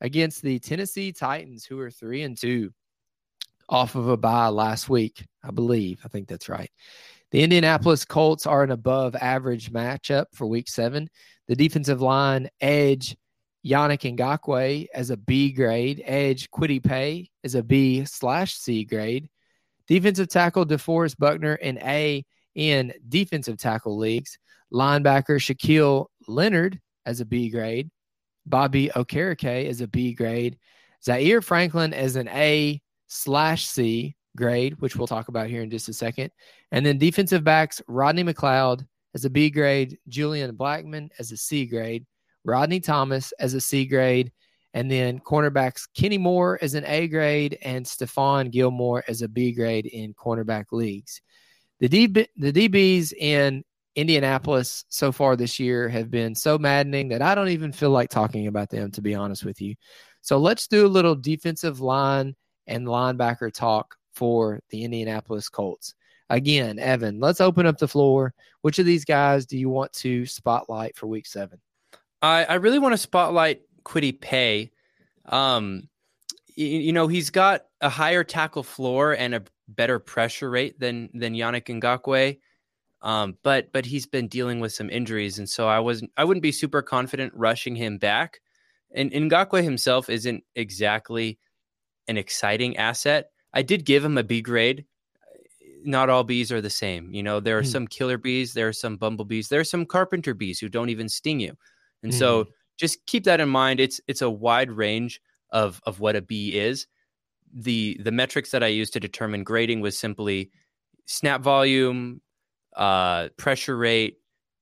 against the Tennessee Titans, who are three and two off of a bye last week, I believe. I think that's right. The Indianapolis Colts are an above average matchup for week seven. The defensive line edge Yannick Ngakoue as a B grade, edge Kwity Paye as a B slash C grade. Defensive tackle DeForest Buckner an A in defensive tackle leagues. Linebacker Shaquille Leonard as a B grade. Bobby Okereke as a B grade. Zaire Franklin as an A slash C grade, which we'll talk about here in just a second. And then defensive backs, Rodney McLeod as a B grade, Julian Blackmon as a C grade, Rodney Thomas as a C grade, and then cornerbacks Kenny Moore as an A grade and Stephon Gilmore as a B grade in cornerback leagues. The DB, the DBs in Indianapolis so far this year have been so maddening that I don't even feel like talking about them, to be honest with you. So let's do a little defensive line and linebacker talk for the Indianapolis Colts. Again, Evan, let's open up the floor. Which of these guys do you want to spotlight for week seven? I, I really want to spotlight Kwity Paye. Um, you, you, know, he's got a higher tackle floor and a better pressure rate than than Yannick Ngakoue. Um, but but he's been dealing with some injuries, and so I wasn't I wouldn't be super confident rushing him back. And Ngakoue himself isn't exactly an exciting asset. I did give him a B grade. Not all bees are the same. You know, there are mm. some killer bees, there are some bumblebees, there are some carpenter bees who don't even sting you. And mm. so just keep that in mind. It's it's a wide range of of what a B is. The the metrics that I used to determine grading was simply snap volume, uh, pressure rate,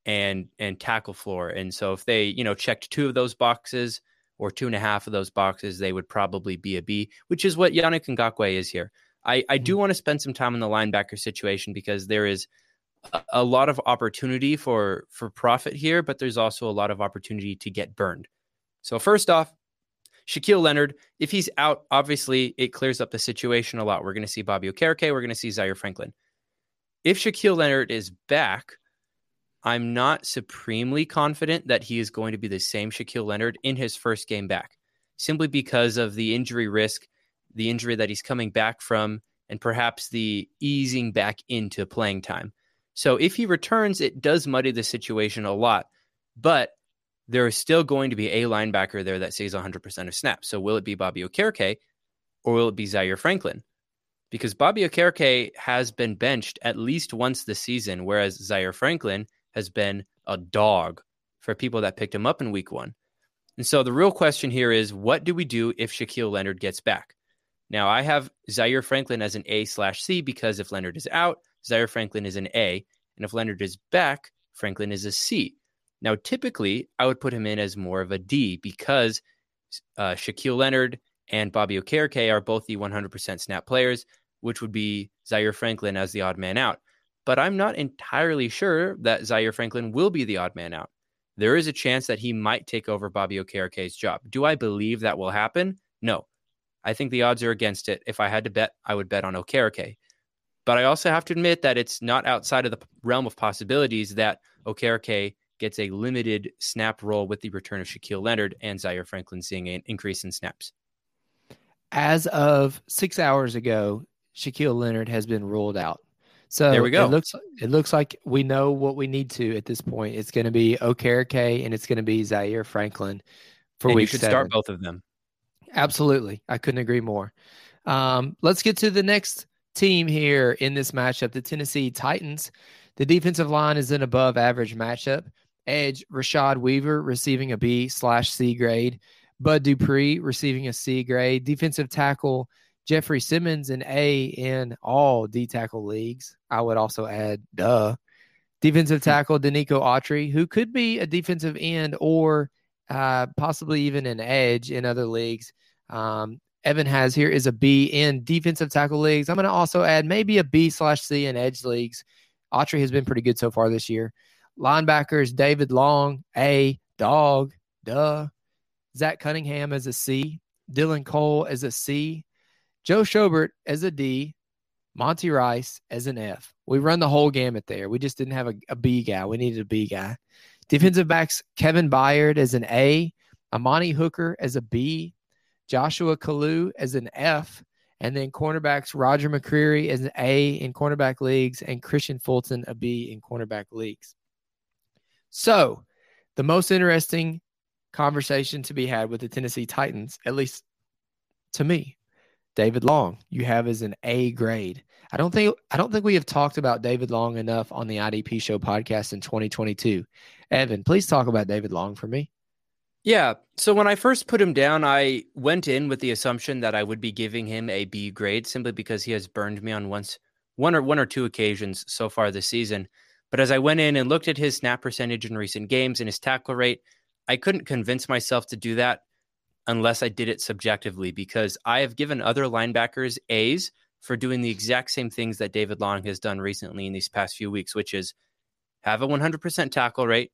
and and tackle floor. And so if they, you know, checked two of those boxes, or two and a half of those boxes, they would probably be a B, which is what Yannick Ngakoue is here. I, I do mm-hmm. want to spend some time on the linebacker situation because there is a lot of opportunity for for profit here, but there's also a lot of opportunity to get burned. So first off, Shaquille Leonard, if he's out, obviously it clears up the situation a lot. We're going to see Bobby Okereke, we're going to see Zaire Franklin. If Shaquille Leonard is back, I'm not supremely confident that he is going to be the same Shaquille Leonard in his first game back, simply because of the injury risk, the injury that he's coming back from, and perhaps the easing back into playing time. So if he returns, it does muddy the situation a lot, but there is still going to be a linebacker there that sees 100% of snaps. So will it be Bobby Okereke or will it be Zaire Franklin? Because Bobby Okereke has been benched at least once this season, whereas Zaire Franklin has been a dog for people that picked him up in week one. And so the real question here is what do we do if Shaquille Leonard gets back? Now, I have Zaire Franklin as an A slash C because if Leonard is out, Zaire Franklin is an A. And if Leonard is back, Franklin is a C. Now, typically, I would put him in as more of a D because uh, Shaquille Leonard and Bobby Okereke are both the 100% snap players, which would be Zaire Franklin as the odd man out. But I'm not entirely sure that Zaire Franklin will be the odd man out. There is a chance that he might take over Bobby Okereke's job. Do I believe that will happen? No. I think the odds are against it. If I had to bet, I would bet on Okereke. But I also have to admit that it's not outside of the realm of possibilities that Okereke gets a limited snap role with the return of Shaquille Leonard and Zaire Franklin seeing an increase in snaps. As of six hours ago, Shaquille Leonard has been ruled out. So there we go. It looks it looks like we know what we need to at this point. It's going to be Okereke and it's going to be Zaire Franklin for and week you should seven. start both of them. Absolutely, I couldn't agree more. Um, let's get to the next team here in this matchup, the Tennessee Titans. The defensive line is an above average matchup. Edge Rashad Weaver receiving a B slash C grade. Bud Dupree receiving a C grade. Defensive tackle Jeffrey Simmons an A in all D tackle leagues. I would also add duh. Defensive Hmm. tackle Denico Autry, who could be a defensive end or uh, possibly even an edge in other leagues. Um, Evan has here is a B in defensive tackle leagues. I'm going to also add maybe a B slash C in edge leagues. Autry has been pretty good so far this year. Linebackers David Long, A, dog, duh. Zach Cunningham as a C. Dylan Cole as a C. Joe Schobert as a D. Monty Rice as an F. We run the whole gamut there. We just didn't have a, a B guy. We needed a B guy. Defensive backs Kevin Byard as an A. Amani Hooker as a B. Joshua Kalu as an F. And then cornerbacks Roger McCreary as an A in cornerback leagues and Kristian Fulton a B in cornerback leagues. So, the most interesting conversation to be had with the Tennessee Titans, at least to me, David Long, you have as an A grade. I don't think I don't think we have talked about David Long enough on the IDP Show podcast in 2022. Evan, please talk about David Long for me. Yeah. So when I first put him down, I went in with the assumption that I would be giving him a B grade simply because he has burned me on once one or one or two occasions so far this season. But as I went in and looked at his snap percentage in recent games and his tackle rate, I couldn't convince myself to do that unless I did it subjectively because I have given other linebackers A's for doing the exact same things that David Long has done recently in these past few weeks, which is have a 100% tackle rate,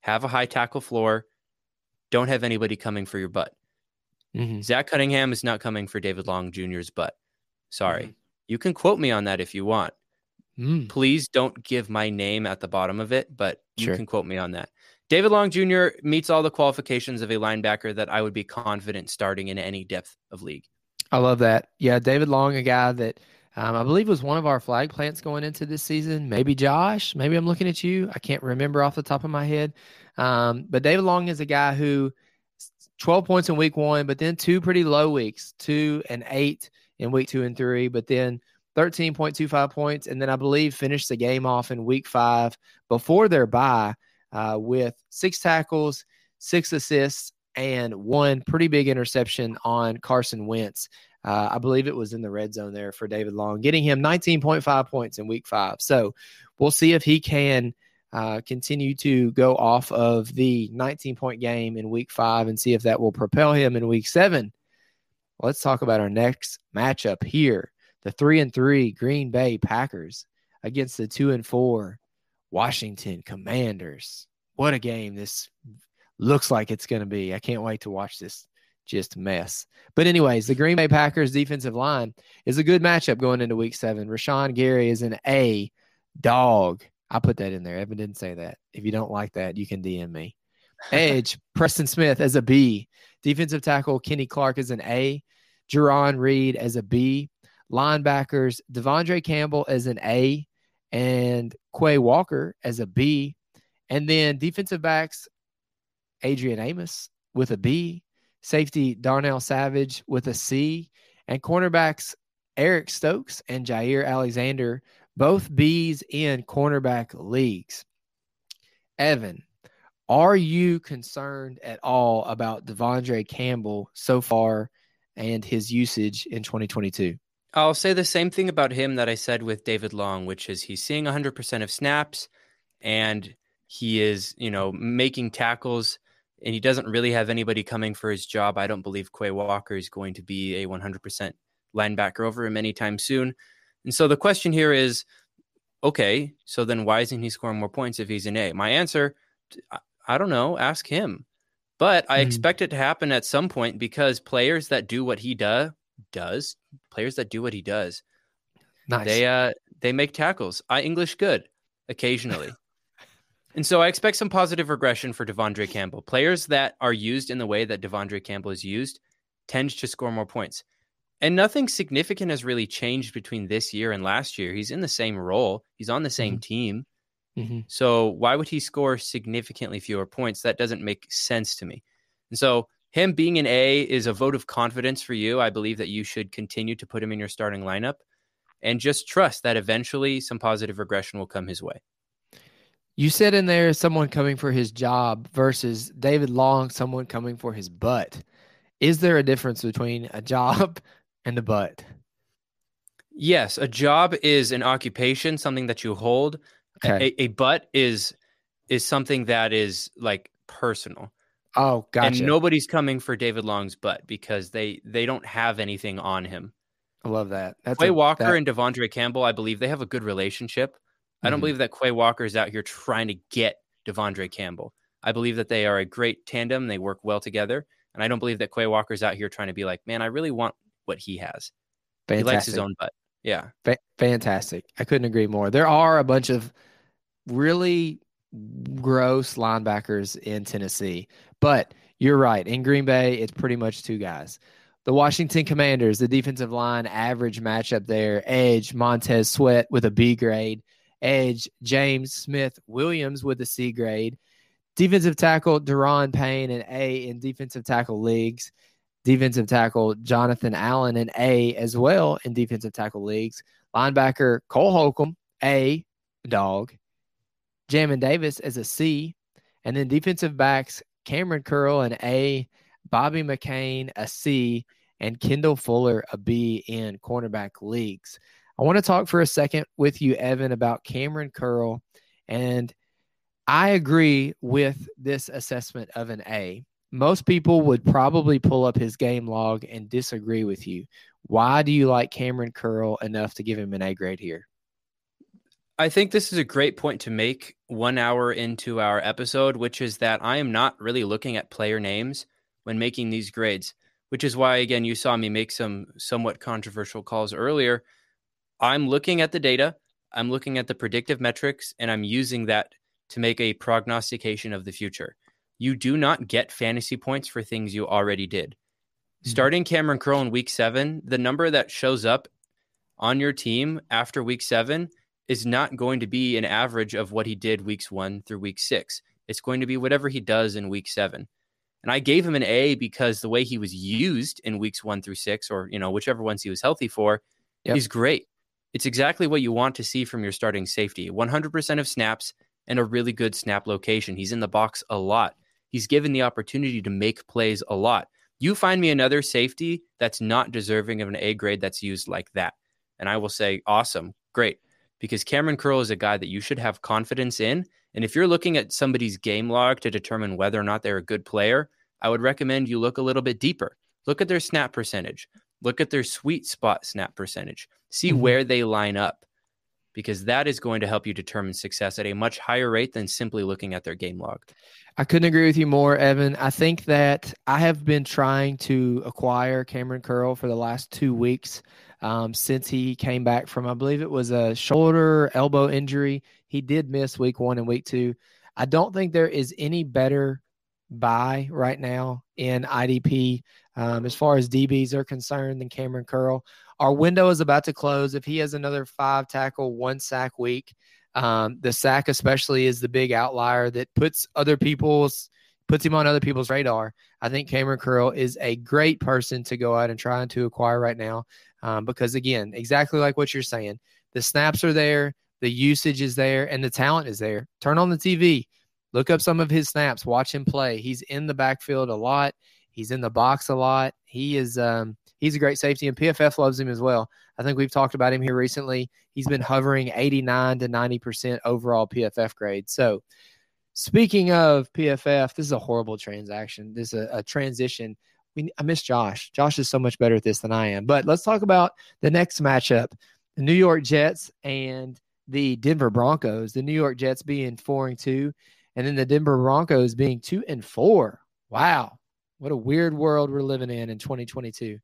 have a high tackle floor, don't have anybody coming for your butt. Mm-hmm. Zach Cunningham is not coming for David Long Jr.'s butt. Sorry. Mhm. You can quote me on that if you want. Mm. Please don't give my name at the bottom of it, but you Sure. can quote me on that. David Long Jr. meets all the qualifications of a linebacker that I would be confident starting in any depth of league. I love that. Yeah, David Long, a guy that um, I believe was one of our flag plants going into this season. Maybe Josh. Maybe I'm looking at you. I can't remember off the top of my head. Um, but David Long is a guy who 12 points in week one, but then two pretty low weeks, two and eight in week two and three, but then 13.25 points. And then I believe finished the game off in week five before their bye uh, with six tackles, six assists, and one pretty big interception on Carson Wentz. Uh, I believe it was in the red zone there for David Long, getting him 19.5 points in week five. So we'll see if he can uh, continue to go off of the 19 point game in week five and see if that will propel him in week seven. Let's talk about our next matchup here the three and three Green Bay Packers against the two and four Washington Commanders. What a game this looks like it's going to be. I can't wait to watch this just mess. But, anyways, the Green Bay Packers defensive line is a good matchup going into week seven. Rashan Gary is an A dog. I put that in there. Evan didn't say that. If you don't like that, you can DM me. Edge, Preston Smith as a B. Defensive tackle, Kenny Clark as an A. Jarran Reed as a B. Linebackers, De'Vondre Campbell as an A. And Quay Walker as a B. And then defensive backs, Adrian Amos with a B. Safety, Darnell Savage with a C. And cornerbacks, Eric Stokes and Jaire Alexander, both B's in cornerback leagues. Evan, are you concerned at all about De'Vondre Campbell so far and his usage in 2022? I'll say the same thing about him that I said with David Long, which is he's seeing 100% of snaps and he is, you know, making tackles and he doesn't really have anybody coming for his job. I don't believe Quay Walker is going to be a 100% linebacker over him anytime soon. And so the question here is okay, so then why isn't he scoring more points if he's an A? My answer I don't know. Ask him. But I mm. expect it to happen at some point because players that do what he does does players that do what he does, nice. they uh they make tackles. I English good occasionally. And so I expect some positive regression for De'Vondre Campbell. Players that are used in the way that De'Vondre Campbell is used tend to score more points. And nothing significant has really changed between this year and last year. He's in the same role. He's on the same mm. team. Mm-hmm. So why would he score significantly fewer points? That doesn't make sense to me. And so him being an A is a vote of confidence for you. I believe that you should continue to put him in your starting lineup and just trust that eventually some positive regression will come his way. You said in there someone coming for his job versus David Long, someone coming for his butt. Is there a difference between a job and a butt? Yes, a job is an occupation, something that you hold. Okay. A, a butt is is something that is like personal. Oh, gotcha. And nobody's coming for David Long's butt because they they don't have anything on him. I love that. That's Quay a, Walker that... and De'Vondre Campbell, I believe they have a good relationship. I don't mm-hmm. believe that Quay Walker is out here trying to get De'Vondre Campbell. I believe that they are a great tandem. They work well together. And I don't believe that Quay Walker's out here trying to be like, man, I really want what he has. Fantastic. He likes his own butt. Yeah. Fa- fantastic. I couldn't agree more. There are a bunch of really gross linebackers in Tennessee, but you're right. In Green Bay, it's pretty much two guys. The Washington Commanders, the defensive line average matchup there, edge Montez Sweat with a B grade, edge James Smith Williams with a C grade, defensive tackle Daron Payne an A in defensive tackle leagues, defensive tackle Jonathan Allen an A as well in defensive tackle leagues, linebacker Cole Holcomb A dog, Jamin Davis as a C, and then defensive backs Kamren Curl an A, Bobby McCain a C, and Kendall Fuller a B in cornerback leagues. I want to talk for a second with you, Evan, about Kamren Curl. And I agree with this assessment of an A. Most people would probably pull up his game log and disagree with you. Why do you like Kamren Curl enough to give him an A grade here? I think this is a great point to make one hour into our episode, which is that I am not really looking at player names when making these grades, which is why, again, you saw me make some somewhat controversial calls earlier. I'm looking at the data, I'm looking at the predictive metrics, and I'm using that to make a prognostication of the future. You do not get fantasy points for things you already did. Mm-hmm. Starting Kamren Curl in week seven, the number that shows up on your team after week seven is not going to be an average of what he did weeks one through week six. It's going to be whatever he does in week seven. And I gave him an A because the way he was used in weeks one through six, or you know, whichever ones he was healthy for, yep. is great. It's exactly what you want to see from your starting safety. 100% of snaps and a really good snap location. He's in the box a lot. He's given the opportunity to make plays a lot. You find me another safety that's not deserving of an A grade that's used like that. And I will say, awesome, great because Kamren Curl is a guy that you should have confidence in. And if you're looking at somebody's game log to determine whether or not they're a good player, I would recommend you look a little bit deeper. Look at their snap percentage, look at their sweet spot snap percentage, see mm-hmm. where they line up. because that is going to help you determine success at a much higher rate than simply looking at their game log. I couldn't agree with you more, Evan. I think that I have been trying to acquire Kamren Curl for the last two weeks um, since he came back from, I believe it was a shoulder elbow injury. He did miss week one and week two. I don't think there is any better buy right now in IDP um, as far as DBs are concerned than Kamren Curl. Our window is about to close. If he has another five tackle, one sack week, um, the sack especially is the big outlier that puts other people's puts him on other people's radar. I think Kamren Curl is a great person to go out and try to acquire right now um, because again, exactly like what you're saying, the snaps are there, the usage is there, and the talent is there. Turn on the TV, look up some of his snaps, watch him play. He's in the backfield a lot. He's in the box a lot. He is um, he's a great safety, and PFF loves him as well. I think we've talked about him here recently. He's been hovering 89 to 90 percent overall PFF grade. So, speaking of PFF, this is a horrible transaction. This is a, a transition. We, I miss Josh. Josh is so much better at this than I am. But let's talk about the next matchup: the New York Jets and the Denver Broncos. The New York Jets being four and two, and then the Denver Broncos being two and four. Wow, what a weird world we're living in in 2022.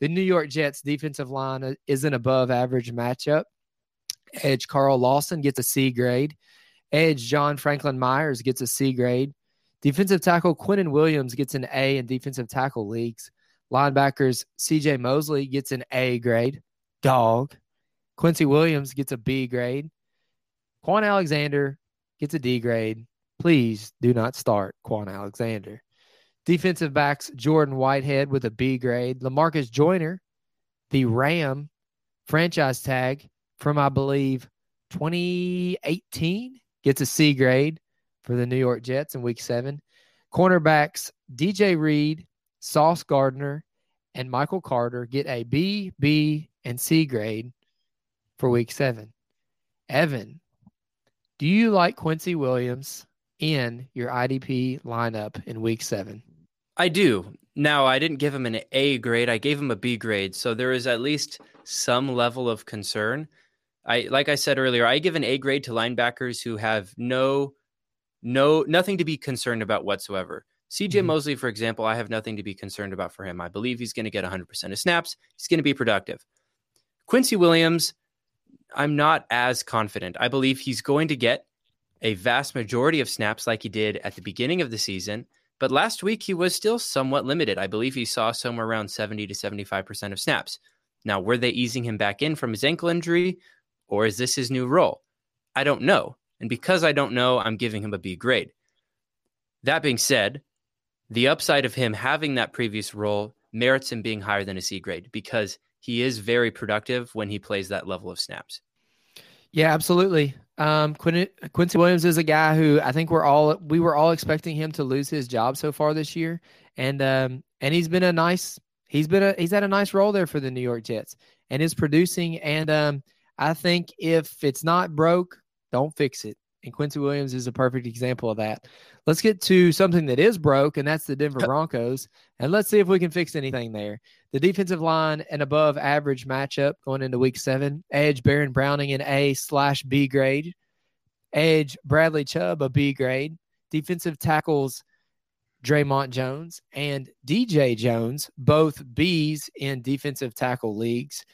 The New York Jets defensive line uh, is an above average matchup. Edge Carl Lawson gets a C grade. Edge John Franklin Myers gets a C grade. Defensive tackle Quinnen Williams gets an A in defensive tackle leagues. Linebackers CJ Mosley gets an A grade. Dog. Quincy Williams gets a B grade. Kwon Alexander gets a D grade. Please do not start Kwon Alexander. Defensive backs Jordan Whitehead with a B grade. Lamarcus Joyner, the Ram franchise tag from, I believe, 2018, gets a C grade for the New York Jets in week seven. Cornerbacks DJ Reed, Sauce Gardner, and Michael Carter get a B, B, and C grade for week seven. Evan, do you like Quincy Williams in your IDP lineup in week seven? I do. Now, I didn't give him an A grade. I gave him a B grade. So there is at least some level of concern. I like I said earlier, I give an A grade to linebackers who have no no nothing to be concerned about whatsoever. CJ mm-hmm. Mosley, for example, I have nothing to be concerned about for him. I believe he's going to get 100% of snaps. He's going to be productive. Quincy Williams, I'm not as confident. I believe he's going to get a vast majority of snaps like he did at the beginning of the season. But last week, he was still somewhat limited. I believe he saw somewhere around 70 to 75% of snaps. Now, were they easing him back in from his ankle injury, or is this his new role? I don't know. And because I don't know, I'm giving him a B grade. That being said, the upside of him having that previous role merits him being higher than a C grade because he is very productive when he plays that level of snaps. Yeah, absolutely. Um, Quin- Quincy Williams is a guy who I think we're all we were all expecting him to lose his job so far this year, and um, and he's been a nice he's been a he's had a nice role there for the New York Jets and is producing. And um, I think if it's not broke, don't fix it. And Quincy Williams is a perfect example of that. Let's get to something that is broke, and that's the Denver Broncos. And let's see if we can fix anything there. The defensive line and above average matchup going into week seven. Edge Baron Browning in A slash B grade. Edge Bradley Chubb a B grade. Defensive tackles Dre'Mont Jones and DJ Jones, both B's in defensive tackle leagues.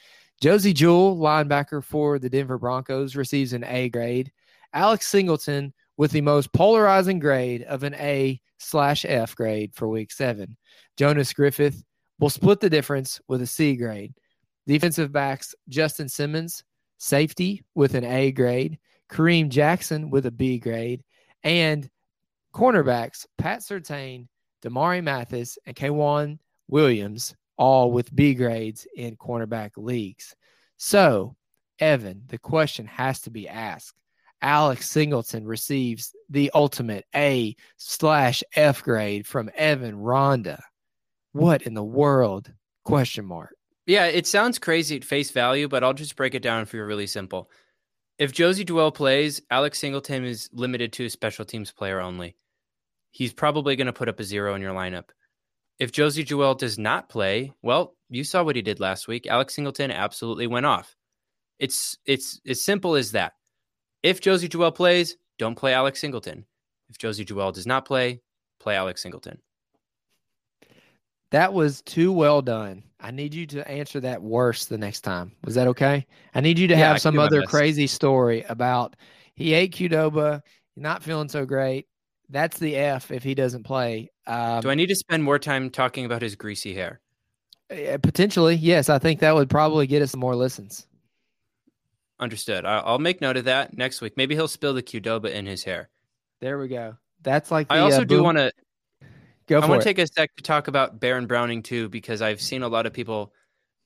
Josey Jewell, linebacker for the Denver Broncos, receives an A grade. Alex Singleton with the most polarizing grade of an A slash F grade for week seven. Jonas Griffith will split the difference with a C grade. Defensive backs Justin Simmons, safety with an A grade. Kareem Jackson with a B grade. And cornerbacks Pat Surtain, Damari Mathis, and K'Waun Williams, all with B grades in cornerback leagues. So, Evan, the question has to be asked Alex Singleton receives the ultimate A slash F grade from Evan Ronda. What in the world? Question mark. Yeah, it sounds crazy at face value, but I'll just break it down for you really simple. If Josey Jewell plays, Alex Singleton is limited to a special teams player only. He's probably going to put up a zero in your lineup. If Josey Jewell does not play, well, you saw what he did last week. Alex Singleton absolutely went off. It's it's as simple as that. If Josey Jewell plays, don't play Alex Singleton. If Josey Jewell does not play, play Alex Singleton. That was too well done. I need you to answer that worse the next time. Was that okay? I need you to Yeah, have some other best. crazy story about he ate Qdoba, not feeling so great. That's the F if he doesn't play. Um, Do I need to spend more time talking about his greasy hair? uh, potentially, yes. I think that would probably get us more listens. Understood. I- I'll make note of that next week. Maybe he'll spill the Qdoba in his hair. There we go. That's like the, I also uh, do want to go I want to take a sec to talk about Baron Browning too, because I've seen a lot of people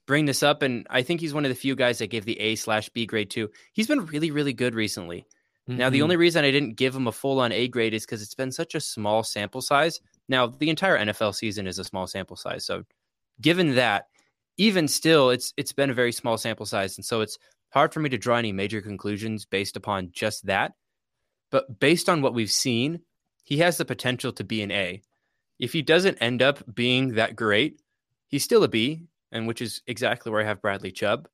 bring this up, and I think he's one of the few guys that gave the A slash B grade too. He's been really, really good recently. Now, the Mhm. only reason I didn't give him a full on A grade is because it's been such a small sample size. Now, the entire NFL season is a small sample size, so given that, even still, it's it's been a very small sample size, and so it's hard for me to draw any major conclusions based upon just that. But based on what we've seen, he has the potential to be an A. If he doesn't end up being that great, he's still a B, and which is exactly where I have Bradley Chubb.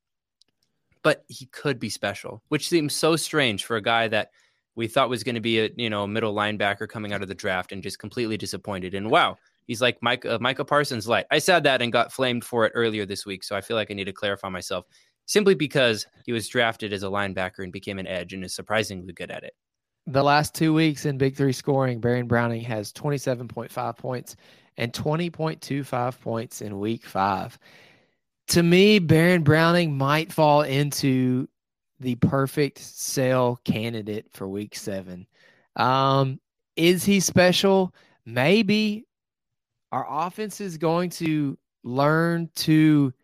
But he could be special, which seems so strange for a guy that we thought was going to be a you know middle linebacker coming out of the draft and just completely disappointed. And wow, he's like Mike uh, Micah Parsons light. I said that and got flamed for it earlier this week, so I feel like I need to clarify myself. Simply because he was drafted as a linebacker and became an edge and is surprisingly good at it. the last two weeks in Big Three scoring, Baron Browning has 27.5 points and 20.25 points in week five. To me, Baron Browning might fall into the perfect sell candidate for week seven. Um, is he special? Maybe. Our offense is going to learn to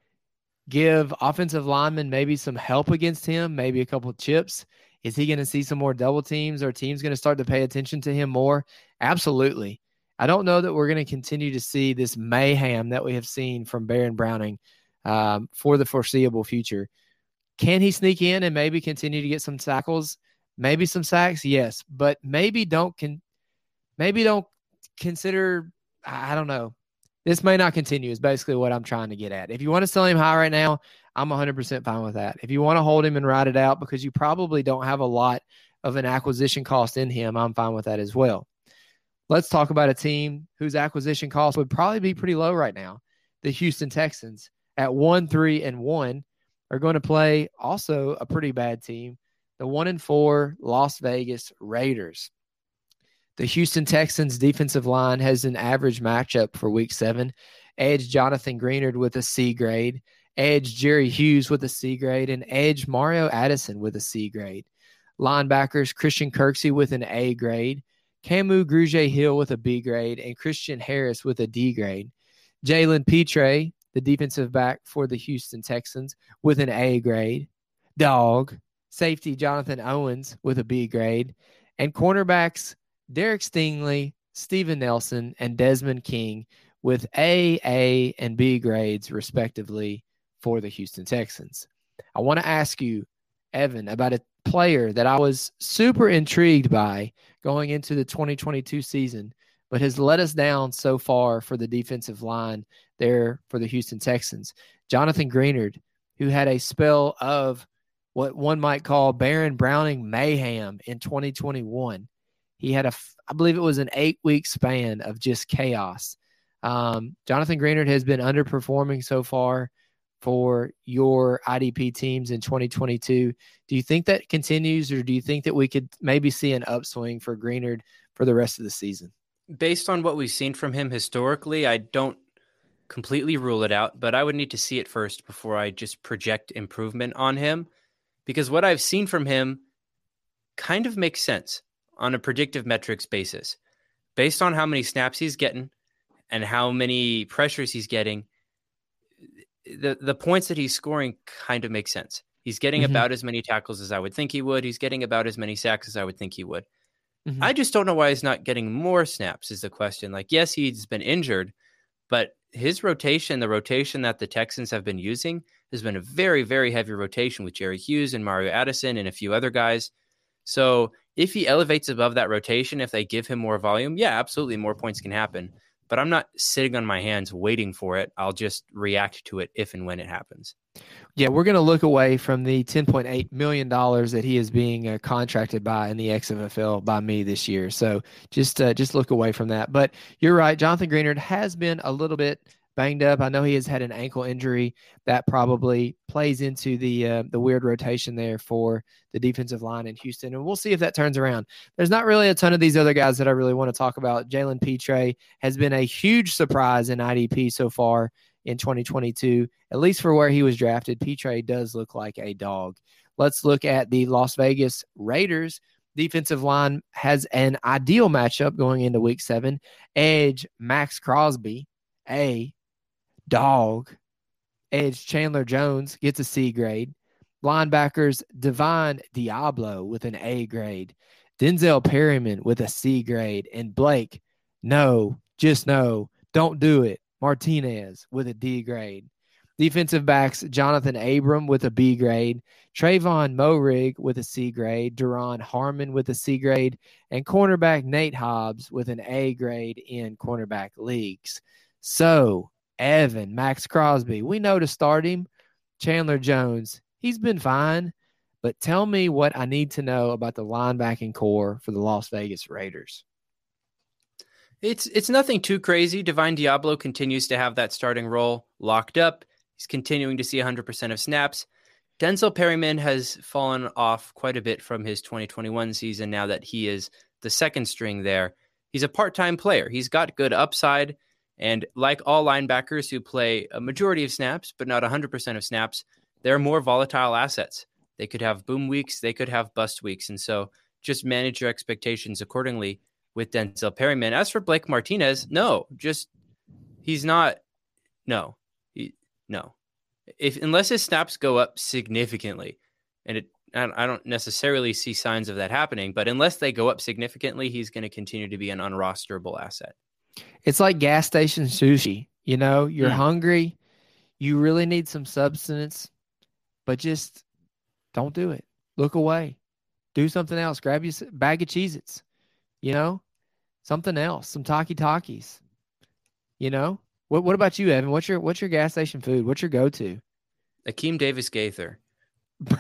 give offensive linemen maybe some help against him, maybe a couple chips. Is he going to see some more double teams? Are teams going to start to pay attention to him more? Absolutely. I don't know that we're going to continue to see this mayhem that we have seen from Baron Browning um, for the foreseeable future. Can he sneak in and maybe continue to get some tackles? Maybe some sacks, yes, but maybe don't can maybe don't consider. I don't know. This may not continue. Is basically what I'm trying to get at. If you want to sell him high right now, I'm 100% fine with that. If you want to hold him and ride it out because you probably don't have a lot of an acquisition cost in him, I'm fine with that as well. Let's talk about a team whose acquisition cost would probably be pretty low right now. The Houston Texans at 1 3 and 1 are going to play also a pretty bad team, the 1 and 4 Las Vegas Raiders. The Houston Texans defensive line has an average matchup for week 7. Edge Jonathan Greenard with a C grade, edge Jerry Hughes with a C grade, and edge Mario Addison with a C grade. Linebackers Christian Kirksey with an A grade, Kamu Grugier Hill with a B grade, and Christian Harris with a D grade. Jalen Pitre, the defensive back for the Houston Texans, with an A grade. Dog. Safety Jonathan Owens with a B grade. And cornerbacks Derek Stingley, Steven Nelson, and Desmond King with A, A, and B grades, respectively, for the Houston Texans. I want to ask you, Evan, about a player that I was super intrigued by going into the 2022 season, but has let us down so far for the defensive line there for the Houston Texans. Jonathan Greenard, who had a spell of what one might call Baron Browning mayhem in 2021. He had a, I believe it was an eight week span of just chaos. Um, Jonathan Greenard has been underperforming so far for your IDP teams in 2022. Do you think that continues, or do you think that we could maybe see an upswing for Greenard for the rest of the season? Based on what we've seen from him historically, I don't completely rule it out, but I would need to see it first before I just project improvement on him. Because what I've seen from him kind of makes sense on a predictive metrics basis. Based on how many snaps he's getting and how many pressures he's getting, the, the points that he's scoring kind of make sense. He's getting Mhm. about as many tackles as I would think he would. He's getting about as many sacks as I would think he would. Mhm. I just don't know why he's not getting more snaps, is the question. Like, yes, he's been injured, but his rotation, the rotation that the Texans have been using, has been a very, very heavy rotation with Jerry Hughes and Mario Addison and a few other guys. So if he elevates above that rotation, if they give him more volume, yeah, absolutely, more points can happen. but I'm not sitting on my hands waiting for it. I'll just react to it if and when it happens. Yeah, we're going to look away from the $10.8 million that he is being uh, contracted by in the XFL by me this year. So just uh, just look away from that. But you're right. Jonathan Greenard has been a little bit banged up. I know he has had an ankle injury that probably plays into the uh, the weird rotation there for the defensive line in Houston, and we'll see if that turns around. There's not really a ton of these other guys that I really want to talk about. Jalen Pitre has been a huge surprise in IDP so far in 2022, at least for where he was drafted. Pitre does look like a dog. Let's look at the Las Vegas Raiders. Defensive line has an ideal matchup going into week seven. Edge Maxx Crosby, a dog. Edge Chandler Jones gets a C grade. Linebackers Divine Deablo with an A grade. Denzel Perryman with a C grade. And Blake, no, just no, don't do it. Martinez with a D grade. Defensive backs Johnathan Abram with a B grade, Trevon Moehrig with a C grade, Duron Harmon with a C grade, and cornerback Nate Hobbs with an A grade in cornerback leagues. So, Evan, Maxx Crosby, we know to start him. Chandler Jones, he's been fine, but tell me what I need to know about the linebacking corps for the Las Vegas Raiders. It's it's nothing too crazy. Divine Deablo continues to have that starting role locked up. He's continuing to see 100% of snaps. Denzel Perryman has fallen off quite a bit from his 2021 season now that he is the second string there. He's a part-time player. He's got good upside and like all linebackers who play a majority of snaps but not 100% of snaps, they're more volatile assets. They could have boom weeks, they could have bust weeks, and so just manage your expectations accordingly with Denzel Perryman. As for Blake Martinez, no, just he's not. No, he, no. If unless his snaps go up significantly, and it, I don't necessarily see signs of that happening, but unless they go up significantly, he's going to continue to be an unrosterable asset. It's like gas station sushi. You know, you're mm. hungry, you really need some substance, but just don't do it. Look away. Do something else. Grab your bag of Cheez Its you know, something else, some Taki Takis. You know, what what about you, Evan? What's your what's your gas station food? What's your go to? Akeem Davis Gaither.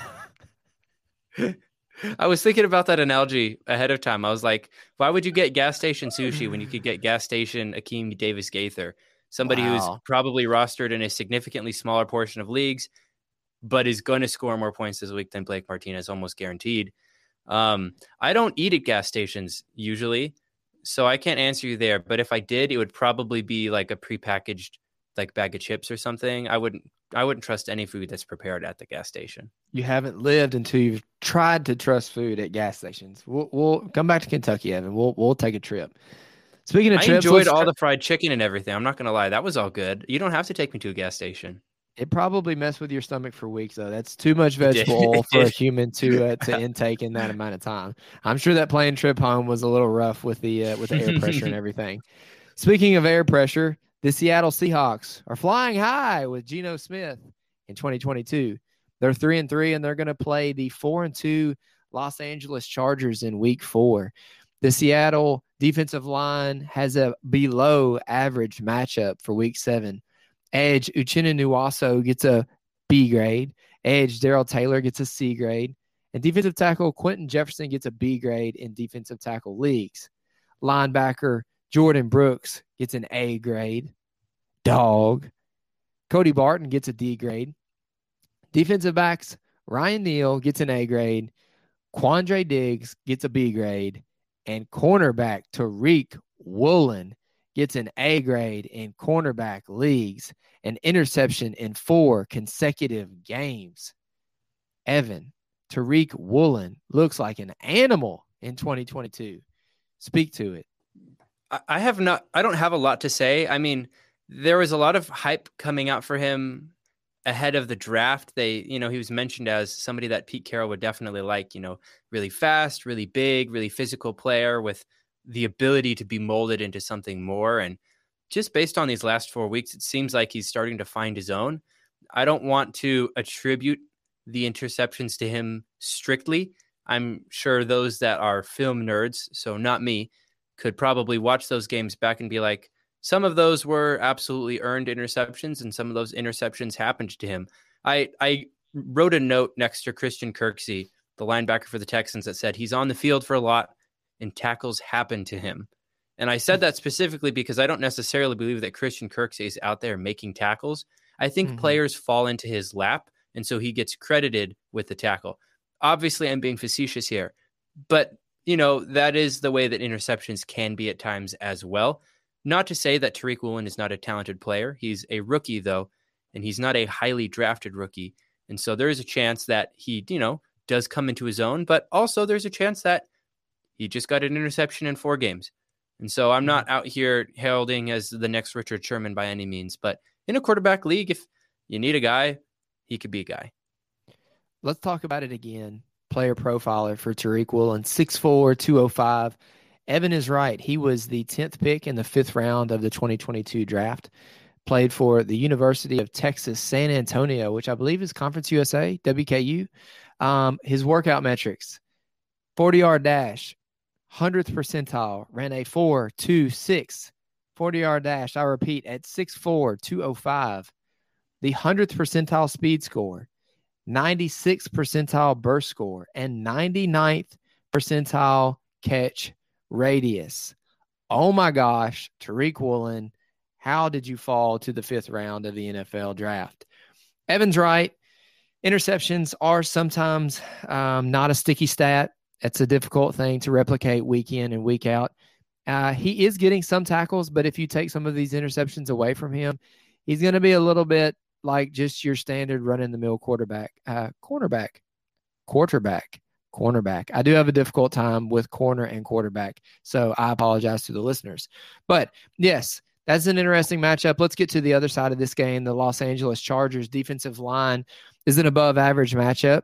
I was thinking about that analogy ahead of time. I was like, why would you get gas station sushi when you could get gas station Akeem Davis Gaither? Somebody wow. who's probably rostered in a significantly smaller portion of leagues, but is going to score more points this week than Blake Martinez, almost guaranteed. Um, I don't eat at gas stations usually, so I can't answer you there. But if I did, it would probably be like a prepackaged like bag of chips or something. I wouldn't I wouldn't trust any food that's prepared at the gas station. You haven't lived until you've tried to trust food at gas stations. We'll, we'll come back to Kentucky, Evan. We'll we'll take a trip. Speaking of I trips, enjoyed all the fried chicken and everything. I'm not gonna lie, that was all good. You don't have to take me to a gas station. It probably messed with your stomach for weeks, though. That's too much vegetable oil for a human to uh, to intake in that amount of time. I'm sure that plane trip home was a little rough with the uh, with the air pressure and everything. Speaking of air pressure, the Seattle Seahawks are flying high with Geno Smith in 2022. They're three and three, and they're going to play the four and two Los Angeles Chargers in Week Four. The Seattle defensive line has a below average matchup for Week Seven Edge Uchenna Nwosu gets a B grade. Edge Darrell Taylor gets a C grade. And defensive tackle Quinton Jefferson gets a B grade in defensive tackle leagues. Linebacker Jordyn Brooks gets an A grade. Dog. Cody Barton gets a D grade. Defensive backs Ryan Neal gets an A grade. Quandre Diggs gets a B grade. And cornerback Tariq Woolen gets an A grade in cornerback leagues, an interception in four consecutive games. Evan, Tariq Woolen looks like an animal in 2022. Speak to it. I have not, I don't have a lot to say. I mean, there was a lot of hype coming out for him ahead of the draft. They, you know, he was mentioned as somebody that Pete Carroll would definitely like, you know, really fast, really big, really physical player with the ability to be molded into something more. And just based on these last four weeks, it seems like he's starting to find his own. I don't want to attribute the interceptions to him strictly. I'm sure those that are film nerds, so not me, could probably watch those games back and be like, some of those were absolutely earned interceptions, and some of those interceptions happened to him. I I wrote a note next to Christian Kirksey, the linebacker for the Texans, that said he's on the field for a lot, and tackles happen to him. And I said that specifically because I don't necessarily believe that Christian Kirksey is out there making tackles. I think Mhm. players fall into his lap, and so he gets credited with the tackle. Obviously, I'm being facetious here, but you know that is the way that interceptions can be at times as well. Not to say that Tariq Woolen is not a talented player. He's a rookie though, and he's not a highly drafted rookie. And so there is a chance that he, you know, does come into his own, but also there's a chance that he just got an interception in four games. And so I'm not mm-hmm. out here heralding as the next Richard Sherman by any means, but in a quarterback league, if you need a guy, he could be a guy. Let's talk about it again. Player profiler for Tariq Woolen, 6'4, 205. Evan is right. He was the 10th pick in the fifth round of the 2022 draft. Played for the University of Texas, San Antonio, which I believe is Conference USA, WKU. Um, his workout metrics 40 yard dash, 100th percentile, ran a 4 2 6. 40 yard dash, I repeat, at 6'4, 205. The 100th percentile speed score, 96th percentile burst score, and 99th percentile catch radius. Oh my gosh, Tariq Woolen, how did you fall to the fifth round of the NFL draft? Evan's right. Interceptions are sometimes um, not a sticky stat. It's a difficult thing to replicate week in and week out. Uh, he is getting some tackles, but if you take some of these interceptions away from him, he's going to be a little bit like just your standard run in the mill quarterback, uh, cornerback, quarterback, cornerback. I do have a difficult time with corner and quarterback, so I apologize to the listeners. But yes, that's an interesting matchup. Let's get to the other side of this game. The Los Angeles Chargers defensive line is an above average matchup.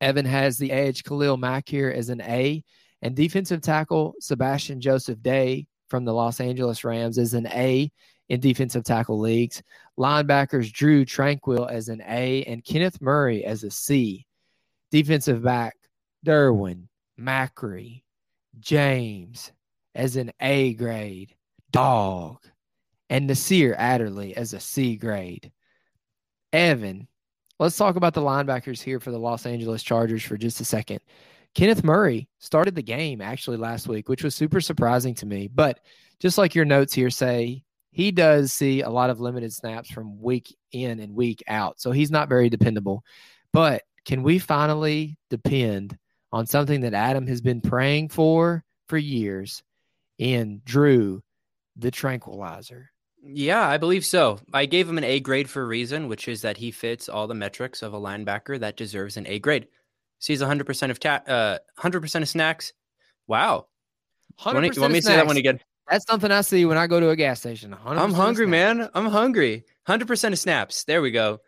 Evan has the edge Khalil Mack here as an A, and defensive tackle Sebastian Joseph Day from the Los Angeles Rams is an A in defensive tackle leagues. Linebackers Drue Tranquill as an A and Kenneth Murray as a C. Defensive back Derwin Macri James as an A grade. Dog. And Nasir Adderley as a C grade. Evan, let's talk about the linebackers here for the Los Angeles Chargers for just a second. Kenneth Murray started the game actually last week, which was super surprising to me. But just like your notes here say, he does see a lot of limited snaps from week in and week out. So he's not very dependable. But can we finally depend on something that Adam has been praying for for years in Drew, the tranquilizer? Yeah, I believe so. I gave him an A grade for a reason, which is that he fits all the metrics of a linebacker that deserves an A grade. Sees 100% of ta- uh 100% of snacks. Wow. You want, to- you want me to say that one again? That's something I see when I go to a gas station. 100% I'm hungry, man. I'm hungry. 100% of snaps. There we go.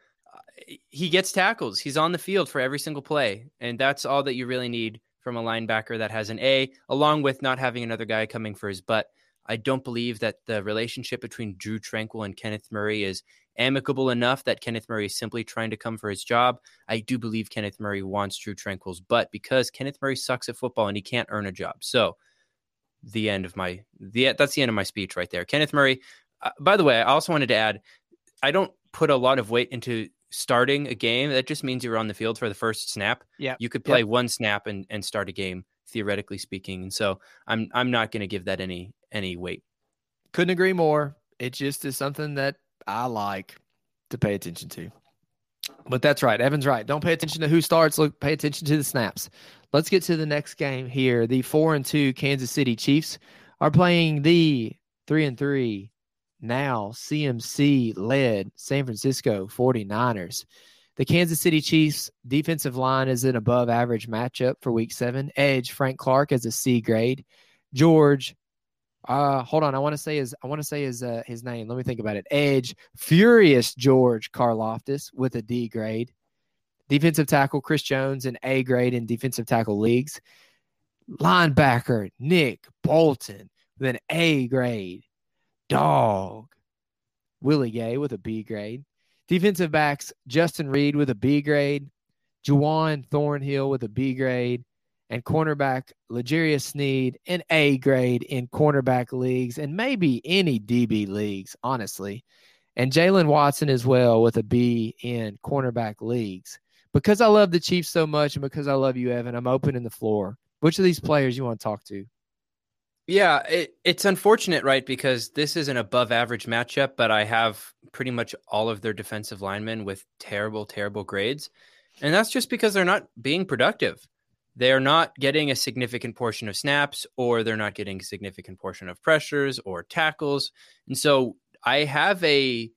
He gets tackles. He's on the field for every single play. And that's all that you really need from a linebacker that has an A, along with not having another guy coming for his butt. I don't believe that the relationship between Drue Tranquill and Kenneth Murray is amicable enough that Kenneth Murray is simply trying to come for his job. I do believe Kenneth Murray wants Drue Tranquill's butt because Kenneth Murray sucks at football and he can't earn a job. So, the end of my the that's the end of my speech right there. Kenneth Murray. Uh, by the way, I also wanted to add, I don't put a lot of weight into starting a game. That just means you're on the field for the first snap. Yeah, You could play one snap and and start a game theoretically speaking. And so I'm I'm not going to give that any any weight. Couldn't agree more. It just is something that I like to pay attention to. But that's right. Evan's right. Don't pay attention to who starts. Look, pay attention to the snaps. Let's get to the next game here. The four and two Kansas City Chiefs are playing the three and three now CMC led San Francisco 49ers. The Kansas City Chiefs defensive line is an above average matchup for week seven. Edge Frank Clark as a C grade. George uh, hold on. I want to say his. I want to say his. Uh, his name. Let me think about it. Edge, Furious George Karlaftis with a D grade. Defensive tackle Chris Jones an A grade in defensive tackle leagues. Linebacker Nick Bolton with an A grade. Dog. Willie Gay with a B grade. Defensive backs Justin Reid with a B grade. Juan Thornhill with a B grade. And cornerback L'Jarius Sneed an A grade in cornerback leagues and maybe any DB leagues, honestly. And Jaylen Watson as well with a B in cornerback leagues. Because I love the Chiefs so much and because I love you, Evan, I'm opening the floor. Which of these players you want to talk to? Yeah, it, it's unfortunate, right? Because this is an above average matchup, but I have pretty much all of their defensive linemen with terrible, terrible grades. And that's just because they're not being productive. They're not getting a significant portion of snaps, or they're not getting a significant portion of pressures or tackles. And so I have a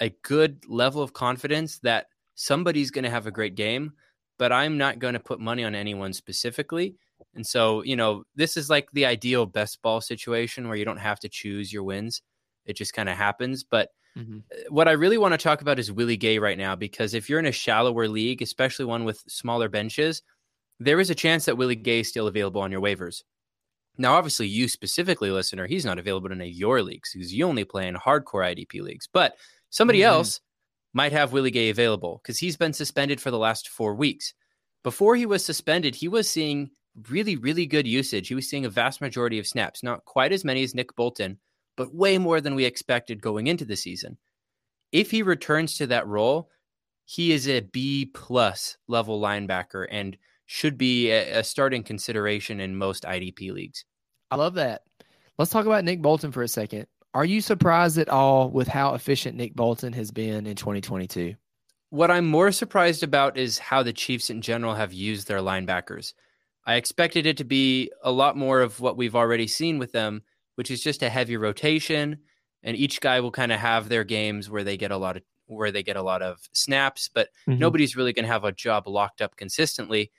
a good level of confidence that somebody's going to have a great game, but I'm not going to put money on anyone specifically. And so, you know, this is like the ideal best ball situation where you don't have to choose your wins. It just kind of happens. But mm-hmm. Uh, what I really want to talk about is Willie Gay right now, because if you're in a shallower league, especially one with smaller benches, there is a chance that Willie Gay is still available on your waivers. Now, obviously, you specifically, listener, he's not available in any of your leagues because you only play in hardcore IDP leagues. But somebody mm-hmm. else might have Willie Gay available because he's been suspended for the last four weeks. Before he was suspended, he was seeing really, really good usage. He was seeing a vast majority of snaps, not quite as many as Nick Bolton, but way more than we expected going into the season. If he returns to that role, he is a B plus level linebacker and should be a, a starting consideration in most IDP leagues. I love that. Let's talk about Nick Bolton for a second. Are you surprised at all with how efficient Nick Bolton has been in 2022? What I'm more surprised about is how the Chiefs in general have used their linebackers. I expected it to be a lot more of what we've already seen with them, which is just a heavy rotation, and each guy will kind of have their games where they get a lot of where they get a lot of snaps, but mm-hmm. nobody's really going to have a job locked up consistently.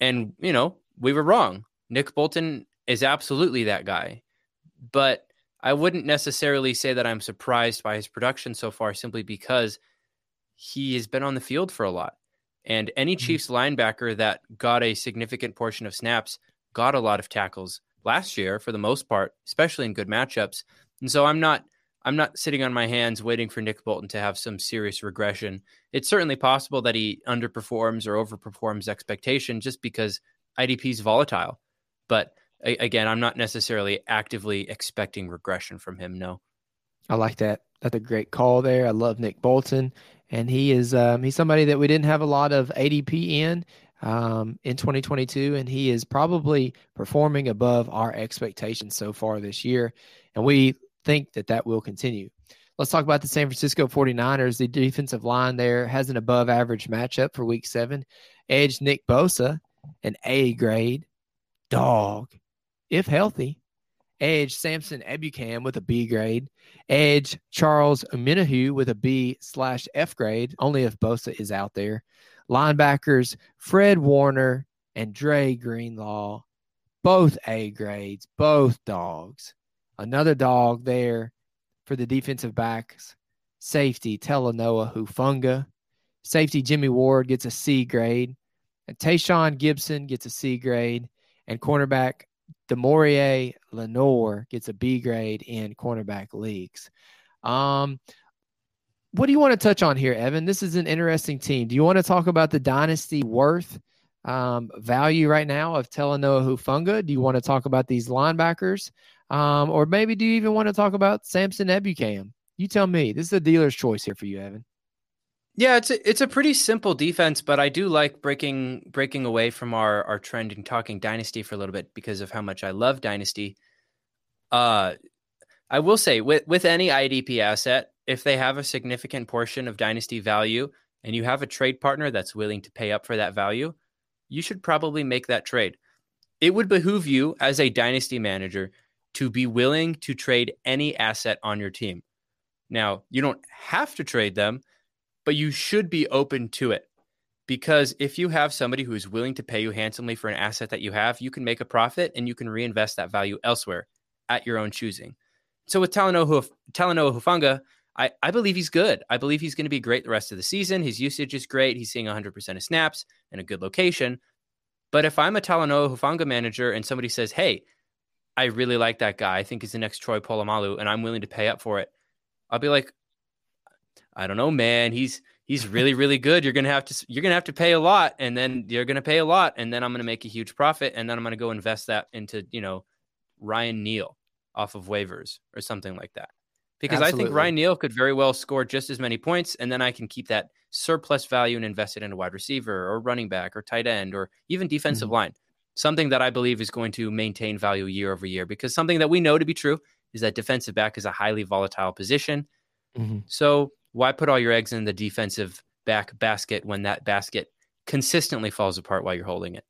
And you know, we were wrong. Nick Bolton is absolutely that guy, but I wouldn't necessarily say that I'm surprised by his production so far, simply because he has been on the field for a lot. And any mm-hmm. Chiefs linebacker that got a significant portion of snaps got a lot of tackles last year for the most part, especially in good matchups. And so I'm not I'm not sitting on my hands waiting for Nick Bolton to have some serious regression. It's certainly possible that he underperforms or overperforms expectation just because IDP is volatile. But again, I'm not necessarily actively expecting regression from him. No. I like that. That's a great call there. I love Nick Bolton and he is um, he's somebody that we didn't have a lot of ADP in um, in 2022, and he is probably performing above our expectations so far this year, and we think that that will continue. Let's talk about the San Francisco 49ers. The defensive line there has an above average matchup for week seven. Edge Nick Bosa, an A grade dog, if healthy. Edge Samson Ebukam with a B grade. Edge Charles Omenihu with a B slash F grade, only if Bosa is out there. Linebackers Fred Warner and Dre Greenlaw, both A grades, both dogs. Another dog there for the defensive backs. Safety Talanoa Hufanga. Safety Jimmy Ward gets a C grade. And Tashaun Gipson gets a C grade. And cornerback Deommodore Lenoir gets a B grade in cornerback leagues. Um, what do you want to touch on here, Evan? This is an interesting team. Do you want to talk about the dynasty worth um, value right now of Talanoa Hufanga? Do you want to talk about these linebackers? Um, or maybe do you even want to talk about Samson Ebukam? You tell me. This is a dealer's choice here for you, Evan. Yeah, it's a, it's a pretty simple defense, but I do like breaking breaking away from our our trend and talking dynasty for a little bit because of how much I love dynasty. Uh, I will say with with any IDP asset, if they have a significant portion of dynasty value and you have a trade partner that's willing to pay up for that value, you should probably make that trade. It would behoove you as a dynasty manager to be willing to trade any asset on your team. Now, you don't have to trade them but you should be open to it because if you have somebody who is willing to pay you handsomely for an asset that you have, you can make a profit and you can reinvest that value elsewhere at your own choosing. So with Talanoa, Hufanga, I, I believe he's good. I believe he's going to be great the rest of the season. His usage is great. He's seeing 100% of snaps in a good location. But if I'm a Talanoa Hufanga manager and somebody says, hey, I really like that guy. I think he's the next Troy Polamalu, and I'm willing to pay up for it. I'll be like, I don't know, man. He's he's really really good. You're gonna have to you're gonna have to pay a lot, and then you're gonna pay a lot, and then I'm gonna make a huge profit, and then I'm gonna go invest that into you know Ryan Neal off of waivers or something like that. Because I think Ryan Neal could very well score just as many points, and then I can keep that surplus value and invest it in a wide receiver or running back or tight end or even defensive Mhm. line. Something that I believe is going to maintain value year over year. Because something that we know to be true is that defensive back is a highly volatile position. Mhm. So why put all your eggs in the defensive back basket when that basket consistently falls apart while you're holding it?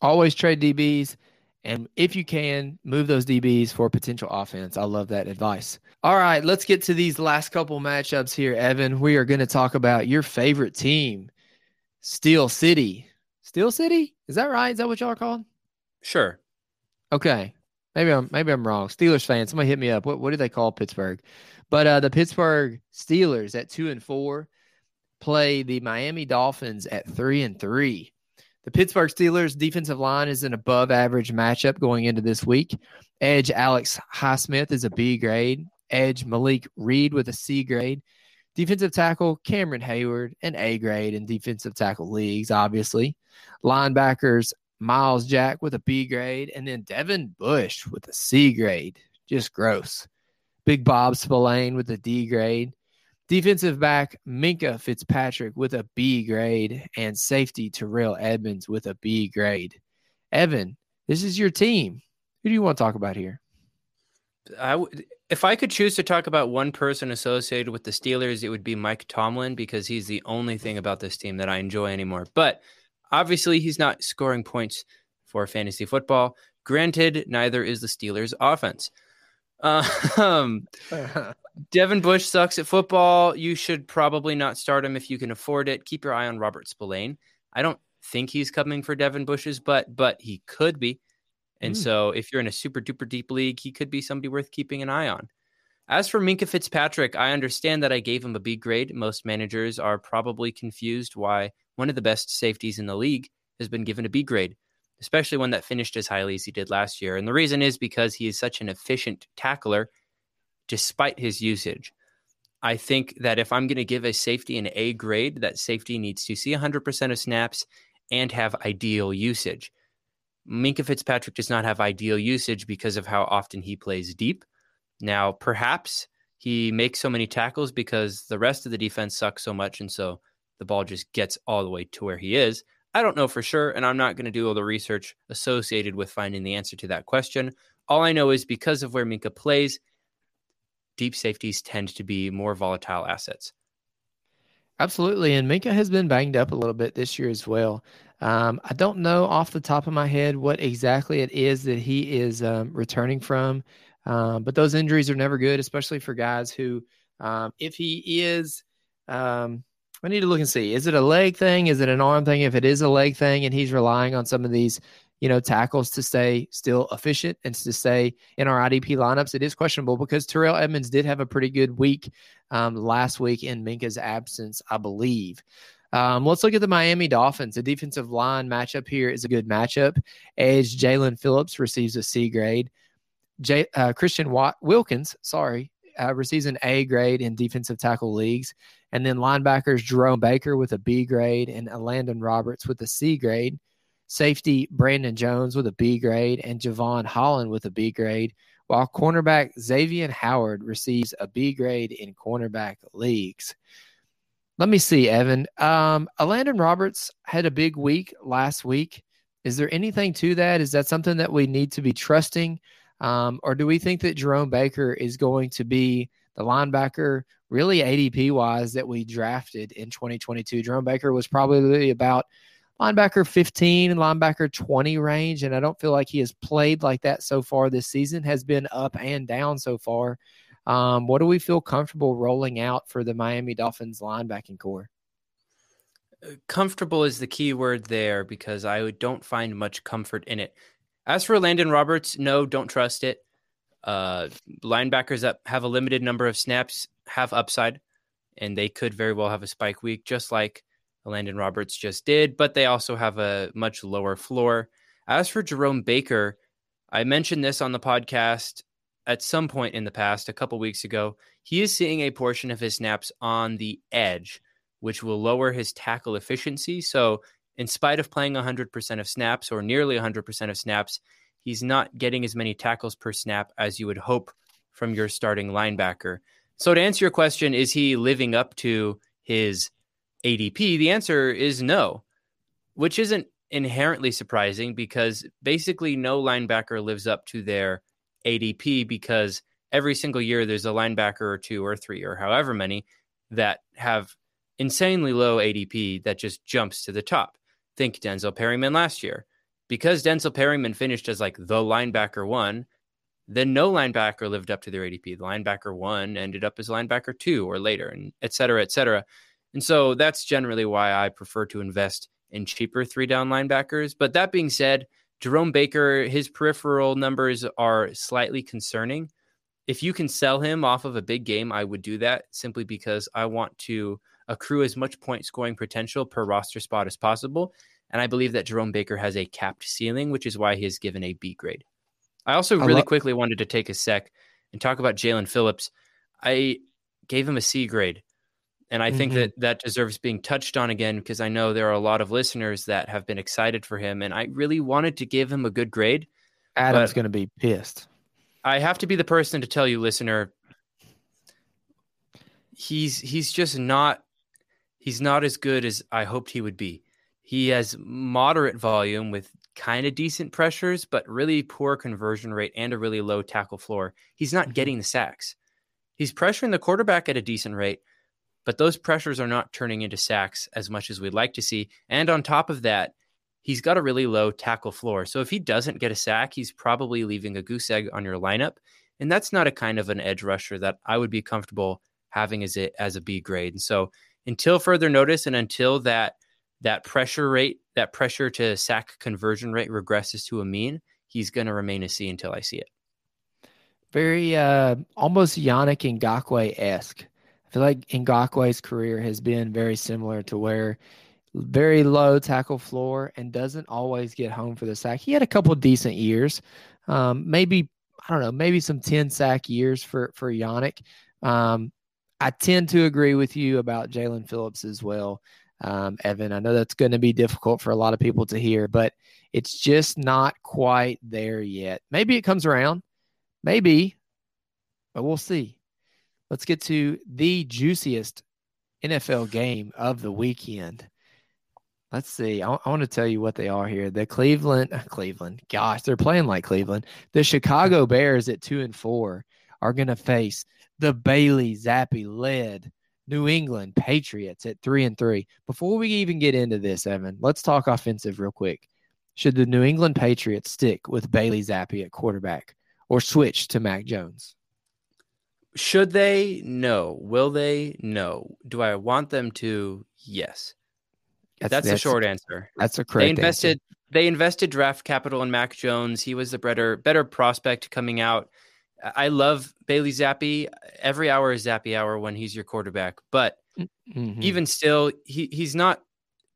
Always trade DBs. And if you can, move those DBs for potential offense. I love that advice. All right, let's get to these last couple matchups here, Evan. We are going to talk about your favorite team, Steel City. Steel City? Is that right? Is that what y'all are called? Sure. Okay. Maybe I'm maybe I'm wrong. Steelers fans, somebody hit me up. What what do they call Pittsburgh? But uh the Pittsburgh Steelers at two and four play the Miami Dolphins at three and three. The Pittsburgh Steelers defensive line is an above average matchup going into this week. Edge Alex Highsmith is a B grade. Edge Malik Reed with a C grade. Defensive tackle Cameron Heyward, an A grade in defensive tackle leagues, obviously. Linebackers Myles Jack with a B grade, and then Devin Bush with a C grade. Just gross. Big Bob Spillane with a D grade. Defensive back Minkah Fitzpatrick with a B grade, and safety Terrell Edmunds with a B grade. Evan, this is your team. Who do you want to talk about here? If I could choose to talk about one person associated with the Steelers, it would be Mike Tomlin because he's the only thing about this team that I enjoy anymore. But obviously, he's not scoring points for fantasy football. Granted, neither is the Steelers' offense. Um, Devin Bush sucks at football. You should probably not start him if you can afford it. Keep your eye on Robert Spillane. I don't think he's coming for Devin Bush's butt, but he could be. And Hmm. so if you're in a super duper deep league, he could be somebody worth keeping an eye on. As for Minkah Fitzpatrick, I understand that I gave him a B grade. Most managers are probably confused why one of the best safeties in the league has been given a B grade, especially one that finished as highly as he did last year. And the reason is because he is such an efficient tackler despite his usage. I think that if I'm going to give a safety an A grade, that safety needs to see 100% of snaps and have ideal usage. Minkah Fitzpatrick does not have ideal usage because of how often he plays deep. Now, perhaps he makes so many tackles because the rest of the defense sucks so much, and so the ball just gets all the way to where he is. I don't know for sure, and I'm not going to do all the research associated with finding the answer to that question. All I know is because of where Minkah plays, deep safeties tend to be more volatile assets. Absolutely. And Minkah has been banged up a little bit this year as well. Um, I don't know off the top of my head what exactly it is that he is um, returning from, um, but those injuries are never good, especially for guys who, um, if he is, um, I need to look and see. Is it a leg thing? Is it an arm thing? If it is a leg thing and he's relying on some of these, you know, tackles to stay still efficient and to stay in our IDP lineups, it is questionable because Terrell Edmunds did have a pretty good week um, last week in Minkah's absence, I believe. Um, let's look at the Miami Dolphins. The defensive line matchup here is a good matchup. Edge Jaelan Phillips receives a C grade. J, uh, Christian Watt, Wilkins, sorry, uh, receives an A grade in defensive tackle leagues. And then linebackers Jerome Baker with a B grade and Landon Roberts with a C grade. Safety Brandon Jones with a B grade and Jevon Holland with a B grade while cornerback Xavier Howard receives a B grade in cornerback leagues. Let me see, Evan. Um, Landon Roberts had a big week last week. Is there anything to that? Is that something that we need to be trusting? Um, or do we think that Jerome Baker is going to be the linebacker, really ADP wise, that we drafted in 2022? Jerome Baker was probably about linebacker 15 and linebacker 20 range. And I don't feel like he has played like that so far this season, has been up and down so far. Um, what do we feel comfortable rolling out for the Miami Dolphins linebacking corps? Comfortable is the key word there because I don't find much comfort in it. As for Landon Roberts, no, don't trust it. Uh, linebackers that have a limited number of snaps have upside, and they could very well have a spike week, just like Landon Roberts just did, but they also have a much lower floor. As for Jerome Baker, I mentioned this on the podcast at some point in the past, a couple weeks ago. He is seeing a portion of his snaps on the edge, which will lower his tackle efficiency. So, in spite of playing 100% of snaps or nearly 100% of snaps, he's not getting as many tackles per snap as you would hope from your starting linebacker. So, to answer your question, is he living up to his ADP? The answer is no, which isn't inherently surprising because basically no linebacker lives up to their ADP because every single year there's a linebacker or two or three or however many that have insanely low ADP that just jumps to the top. Think Denzel Perryman last year. Because Denzel Perryman finished as like the linebacker one, then no linebacker lived up to their ADP. The linebacker one ended up as linebacker two or later, and et cetera, et cetera. And so that's generally why I prefer to invest in cheaper three down linebackers. But that being said, Jerome Baker, his peripheral numbers are slightly concerning. If you can sell him off of a big game, I would do that simply because I want to accrue as much point scoring potential per roster spot as possible. And I believe that Jerome Baker has a capped ceiling, which is why he is given a B grade. I also really quickly wanted to take a sec and talk about Jaelan Phillips. I gave him a C grade. And I mm-hmm. think that that deserves being touched on again because I know there are a lot of listeners that have been excited for him. And I really wanted to give him a good grade. Adam's going to be pissed. I have to be the person to tell you, listener, he's he's just not he's not as good as I hoped he would be. He has moderate volume with kind of decent pressures, but really poor conversion rate and a really low tackle floor. He's not mm-hmm. getting the sacks. He's pressuring the quarterback at a decent rate, but those pressures are not turning into sacks as much as we'd like to see. And on top of that, he's got a really low tackle floor. So if he doesn't get a sack, he's probably leaving a goose egg on your lineup. And that's not a kind of an edge rusher that I would be comfortable having as it as a B grade. And so until further notice and until that that pressure rate, that pressure to sack conversion rate regresses to a mean, he's going to remain a C until I see it. Very uh almost Yannick Ngakoue esque feel like Ngakoue's career has been very similar to where very low tackle floor and doesn't always get home for the sack. He had a couple decent years, um, maybe I don't know, maybe some ten sack years for for Yannick. Um, I tend to agree with you about Jaelan Phillips as well, um, Evan. I know that's going to be difficult for a lot of people to hear, but it's just not quite there yet. Maybe it comes around, maybe, but we'll see. Let's get to the juiciest NFL game of the weekend. Let's see. I, I want to tell you what they are here. The Cleveland, uh, Cleveland, gosh, they're playing like Cleveland. The Chicago Bears at two and four are going to face the Bailey Zappe led New England Patriots at three and three. Before we even get into this, Evan, let's talk offensive real quick. Should the New England Patriots stick with Bailey Zappe at quarterback or switch to Mac Jones? Should they? No. Will they? No. Do I want them to? Yes. That's, that's, that's a short answer. That's a correct. They invested. Answer. They invested draft capital in Mac Jones. He was the better better prospect coming out. I love Bailey Zappe. Every hour is Zappe hour when he's your quarterback. But mm-hmm. even still, he he's not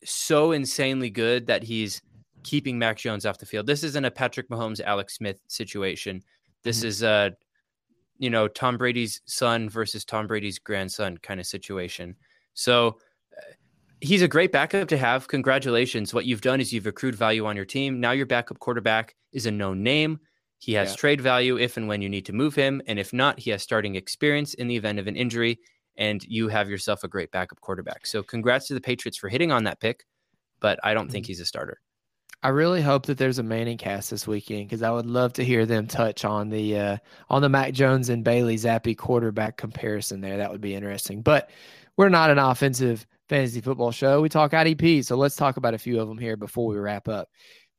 so insanely good that he's keeping Mac Jones off the field. This isn't a Patrick Mahomes, Alex Smith situation. This mm-hmm. is a you know Tom Brady's son versus Tom Brady's grandson kind of situation. So uh, he's a great backup to have. Congratulations. What you've done is you've accrued value on your team. Now your backup quarterback is a known name. He has yeah. trade value if and when you need to move him. And if not, he has starting experience in the event of an injury. And you have yourself a great backup quarterback. So congrats to the Patriots for hitting on that pick, but I don't mm-hmm. think he's a starter. I really hope that there's a Manning cast this weekend because I would love to hear them touch on the uh, on the Mac Jones and Bailey Zappe quarterback comparison there. That would be interesting. But we're not an offensive fantasy football show. We talk IDP, so let's talk about a few of them here before we wrap up.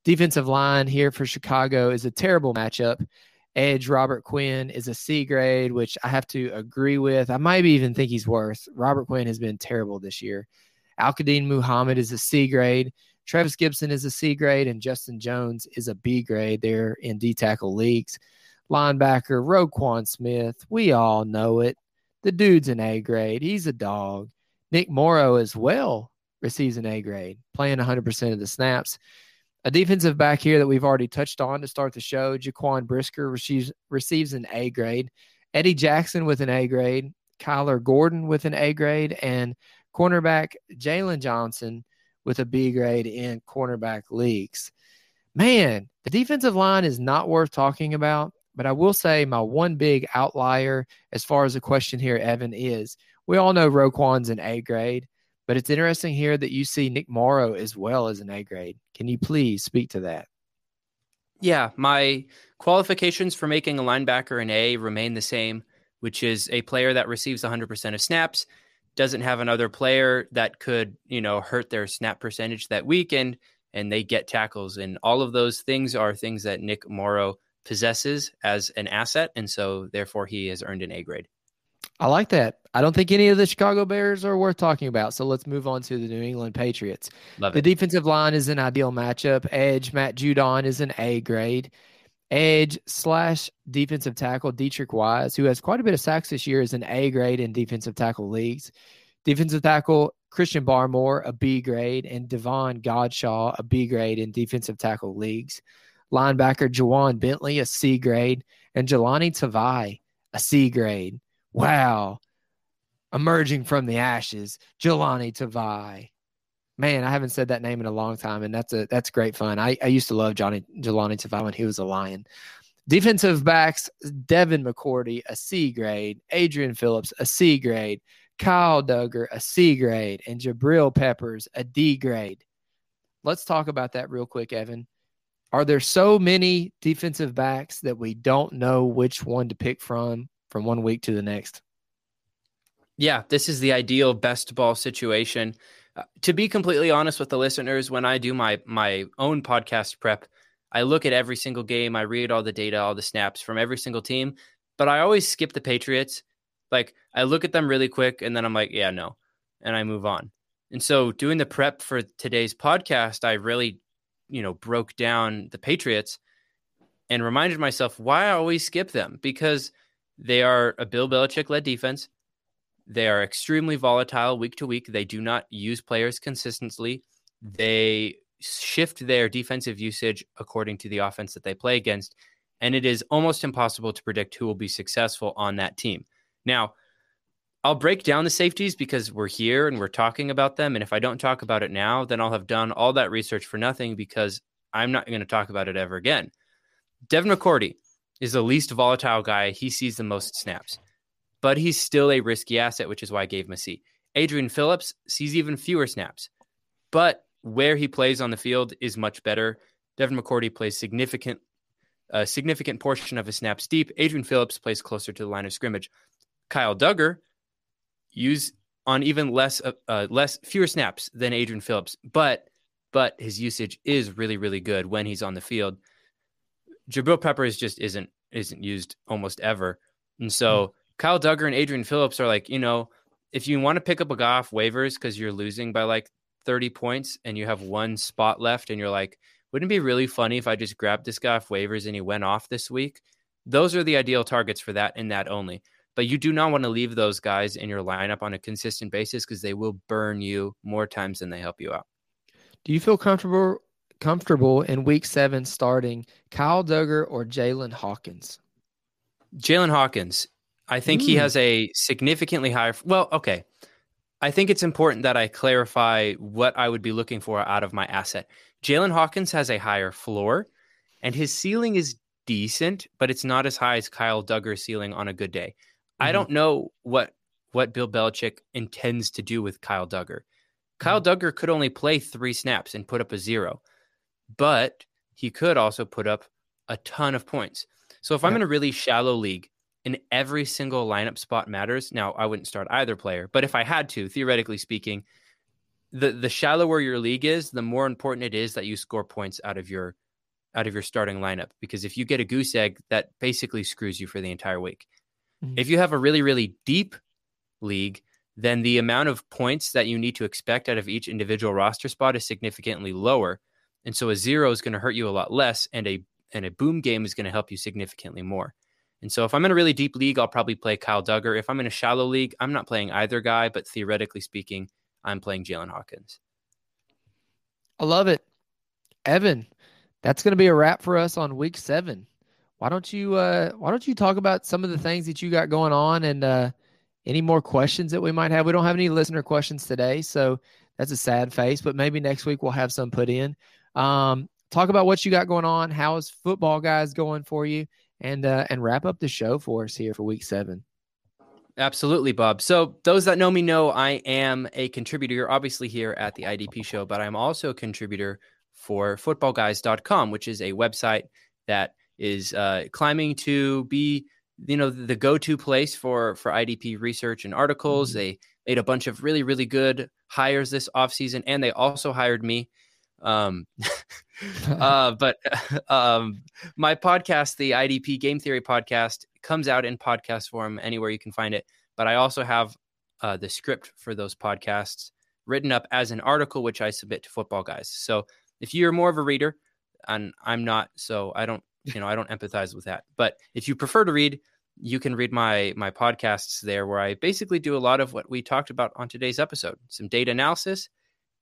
Defensive line here for Chicago is a terrible matchup. Edge Robert Quinn is a C grade, which I have to agree with. I might even think he's worse. Robert Quinn has been terrible this year. Al-Quadin Muhammad is a C grade. Trevis Gipson is a C grade and Justin Jones is a B grade. They're in D tackle leagues. Linebacker Roquan Smith, we all know it. The dude's an A grade. He's a dog. Nick Morrow as well receives an A grade, playing 100% of the snaps. A defensive back here that we've already touched on to start the show, Jaquan Brisker receives receives an A grade. Eddie Jackson with an A grade. Kyler Gordon with an A grade, and cornerback Jaylon Johnson with a B grade in cornerback leagues. Man, the defensive line is not worth talking about, but I will say my one big outlier as far as the question here, Evan, is we all know Roquan's an A grade, but it's interesting here that you see Nick Morrow as well as an A grade. Can you please speak to that? Yeah, my qualifications for making a linebacker an A remain the same, which is a player that receives 100% of snaps, doesn't have another player that could, you know, hurt their snap percentage that week and and they get tackles and all of those things are things that Nick Morrow possesses as an asset and so therefore he has earned an A grade. I like that. I don't think any of the Chicago Bears are worth talking about. So let's move on to the New England Patriots. Love the it. defensive line is an ideal matchup. Edge Matt Judon is an A grade. Edge slash defensive tackle Deatrich Wise, who has quite a bit of sacks this year, is an A grade in defensive tackle leagues. Defensive tackle Christian Barmore, a B grade, and Davon Godchaux, a B grade in defensive tackle leagues. Linebacker Ja'Whaun Bentley, a C grade, and Jahlani Tavai, a C grade. Wow. Emerging from the ashes, Jahlani Tavai. Man, I haven't said that name in a long time, and that's a that's great fun. I, I used to love Johnny Jahlani Tavai when he was a Lion. Defensive backs, Devin McCourty, a C grade, Adrian Phillips, a C grade, Kyle Dugger, a C grade, and Jabril Peppers, a D grade. Let's talk about that real quick, Evan. Are there so many defensive backs that we don't know which one to pick from from one week to the next? Yeah, this is the ideal best ball situation. To be completely honest with the listeners, when I do my my own podcast prep, I look at every single game, I read all the data, all the snaps from every single team, but I always skip the Patriots. Like I look at them really quick and then I'm like, yeah, no. And I move on. And so doing the prep for today's podcast, I really, you know, broke down the Patriots and reminded myself why I always skip them because they are a Bill Belichick led defense. They are extremely volatile week to week. They do not use players consistently. They shift their defensive usage according to the offense that they play against. And it is almost impossible to predict who will be successful on that team. Now, I'll break down the safeties because we're here and we're talking about them. And if I don't talk about it now, then I'll have done all that research for nothing because I'm not going to talk about it ever again. Devin McCourty is the least volatile guy. He sees the most snaps, but he's still a risky asset, which is why I gave him a C. Adrian Phillips sees even fewer snaps, but where he plays on the field is much better. Devin McCourty plays significant a significant portion of his snaps deep. Adrian Phillips plays closer to the line of scrimmage. Kyle Dugger use on even less uh, less fewer snaps than Adrian Phillips, but but his usage is really really good when he's on the field. Jabril Peppers just isn't isn't used almost ever, and so mm-hmm. Kyle Dugger and Adrian Phillips are like you know if you want to pick up a guy off waivers because you're losing by like 30 points and you have one spot left and you're like wouldn't it be really funny if I just grabbed this guy off waivers and he went off this week? Those are the ideal targets for that and that only. But you do not want to leave those guys in your lineup on a consistent basis because they will burn you more times than they help you out. Do you feel comfortable comfortable in week seven starting Kyle Dugger or Jaylinn Hawkins? Jaylinn Hawkins. I think he has a significantly higher. Well, okay. I think it's important that I clarify what I would be looking for out of my asset. Jaylinn Hawkins has a higher floor, and his ceiling is decent, but it's not as high as Kyle Dugger's ceiling on a good day. I don't know what what Bill Belichick intends to do with Kyle Dugger. Kyle mm-hmm. Dugger could only play three snaps and put up a zero, but he could also put up a ton of points. So if I'm in a really shallow league and every single lineup spot matters, now I wouldn't start either player, but if I had to, theoretically speaking, the the shallower your league is, the more important it is that you score points out of your out of your starting lineup because if you get a goose egg, that basically screws you for the entire week. Mm-hmm. If you have a really, really deep league, then the amount of points that you need to expect out of each individual roster spot is significantly lower. And so a zero is going to hurt you a lot less, and a and a boom game is going to help you significantly more. And so if I'm in a really deep league, I'll probably play Kyle Dugger. If I'm in a shallow league, I'm not playing either guy, but theoretically speaking, I'm playing Jaylinn Hawkins. I love it. Evan, that's going to be a wrap for us on week seven why don't you uh, why don't you talk about some of the things that you got going on and uh, any more questions that we might have. We don't have any listener questions today, so that's a sad face, but maybe next week we'll have some put in. Um, talk about what you got going on. How's football guys going for you? And uh, and wrap up the show for us here for week seven. Absolutely, Bob. So, those that know me know I am a contributor, obviously, here at the IDP show, but I'm also a contributor for footballguys.com, which is a website that is uh, climbing to be you know the go-to place for for idp research and articles mm-hmm. they made a bunch of really really good hires this offseason and they also hired me um uh but um my podcast the idp game theory podcast comes out in podcast form anywhere you can find it but i also have uh, the script for those podcasts written up as an article which i submit to football guys so if you're more of a reader and i'm not so i don't you know, I don't empathize with that. But if you prefer to read, you can read my my podcasts there where I basically do a lot of what we talked about on today's episode. Some data analysis,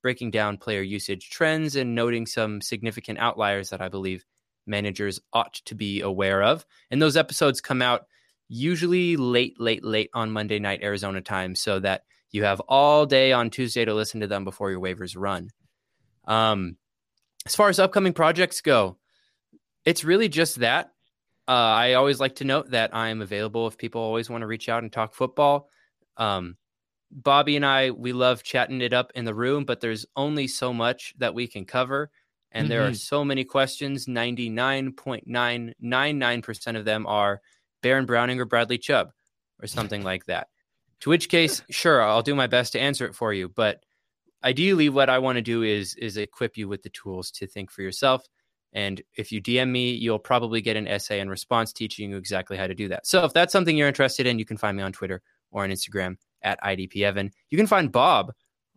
breaking down player usage trends and noting some significant outliers that I believe managers ought to be aware of. And those episodes come out usually late late late on Monday night Arizona time so that you have all day on Tuesday to listen to them before your waivers run. Um as far as upcoming projects go, it's really just that. Uh, I always like to note that I am available if people always want to reach out and talk football. Um, Bobby and I, we love chatting it up in the room, but there's only so much that we can cover. And mm-hmm. there are mm-hmm. so many questions. 99.999% of them are Baron Browning or Bradley Chubb or something like that. To which case, sure, I'll do my best to answer it for you. But ideally, what I want to do is is equip you with the tools to think for yourself. And if you DM me, you'll probably get an essay and response teaching you exactly how to do that. So if that's something you're interested in, you can find me on Twitter or on Instagram at IDP Evan. You can find Bob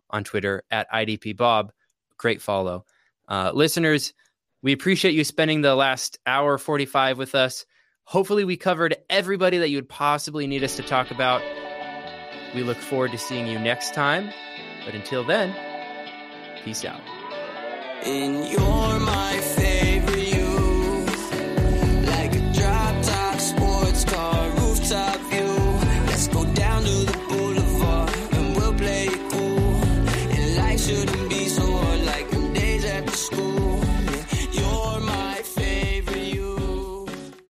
on Twitter at IDP Bob. Great follow. Uh, listeners, we appreciate you spending the last hour 45 with us. Hopefully, we covered everybody that you would possibly need us to talk about. We look forward to seeing you next time. But until then, peace out.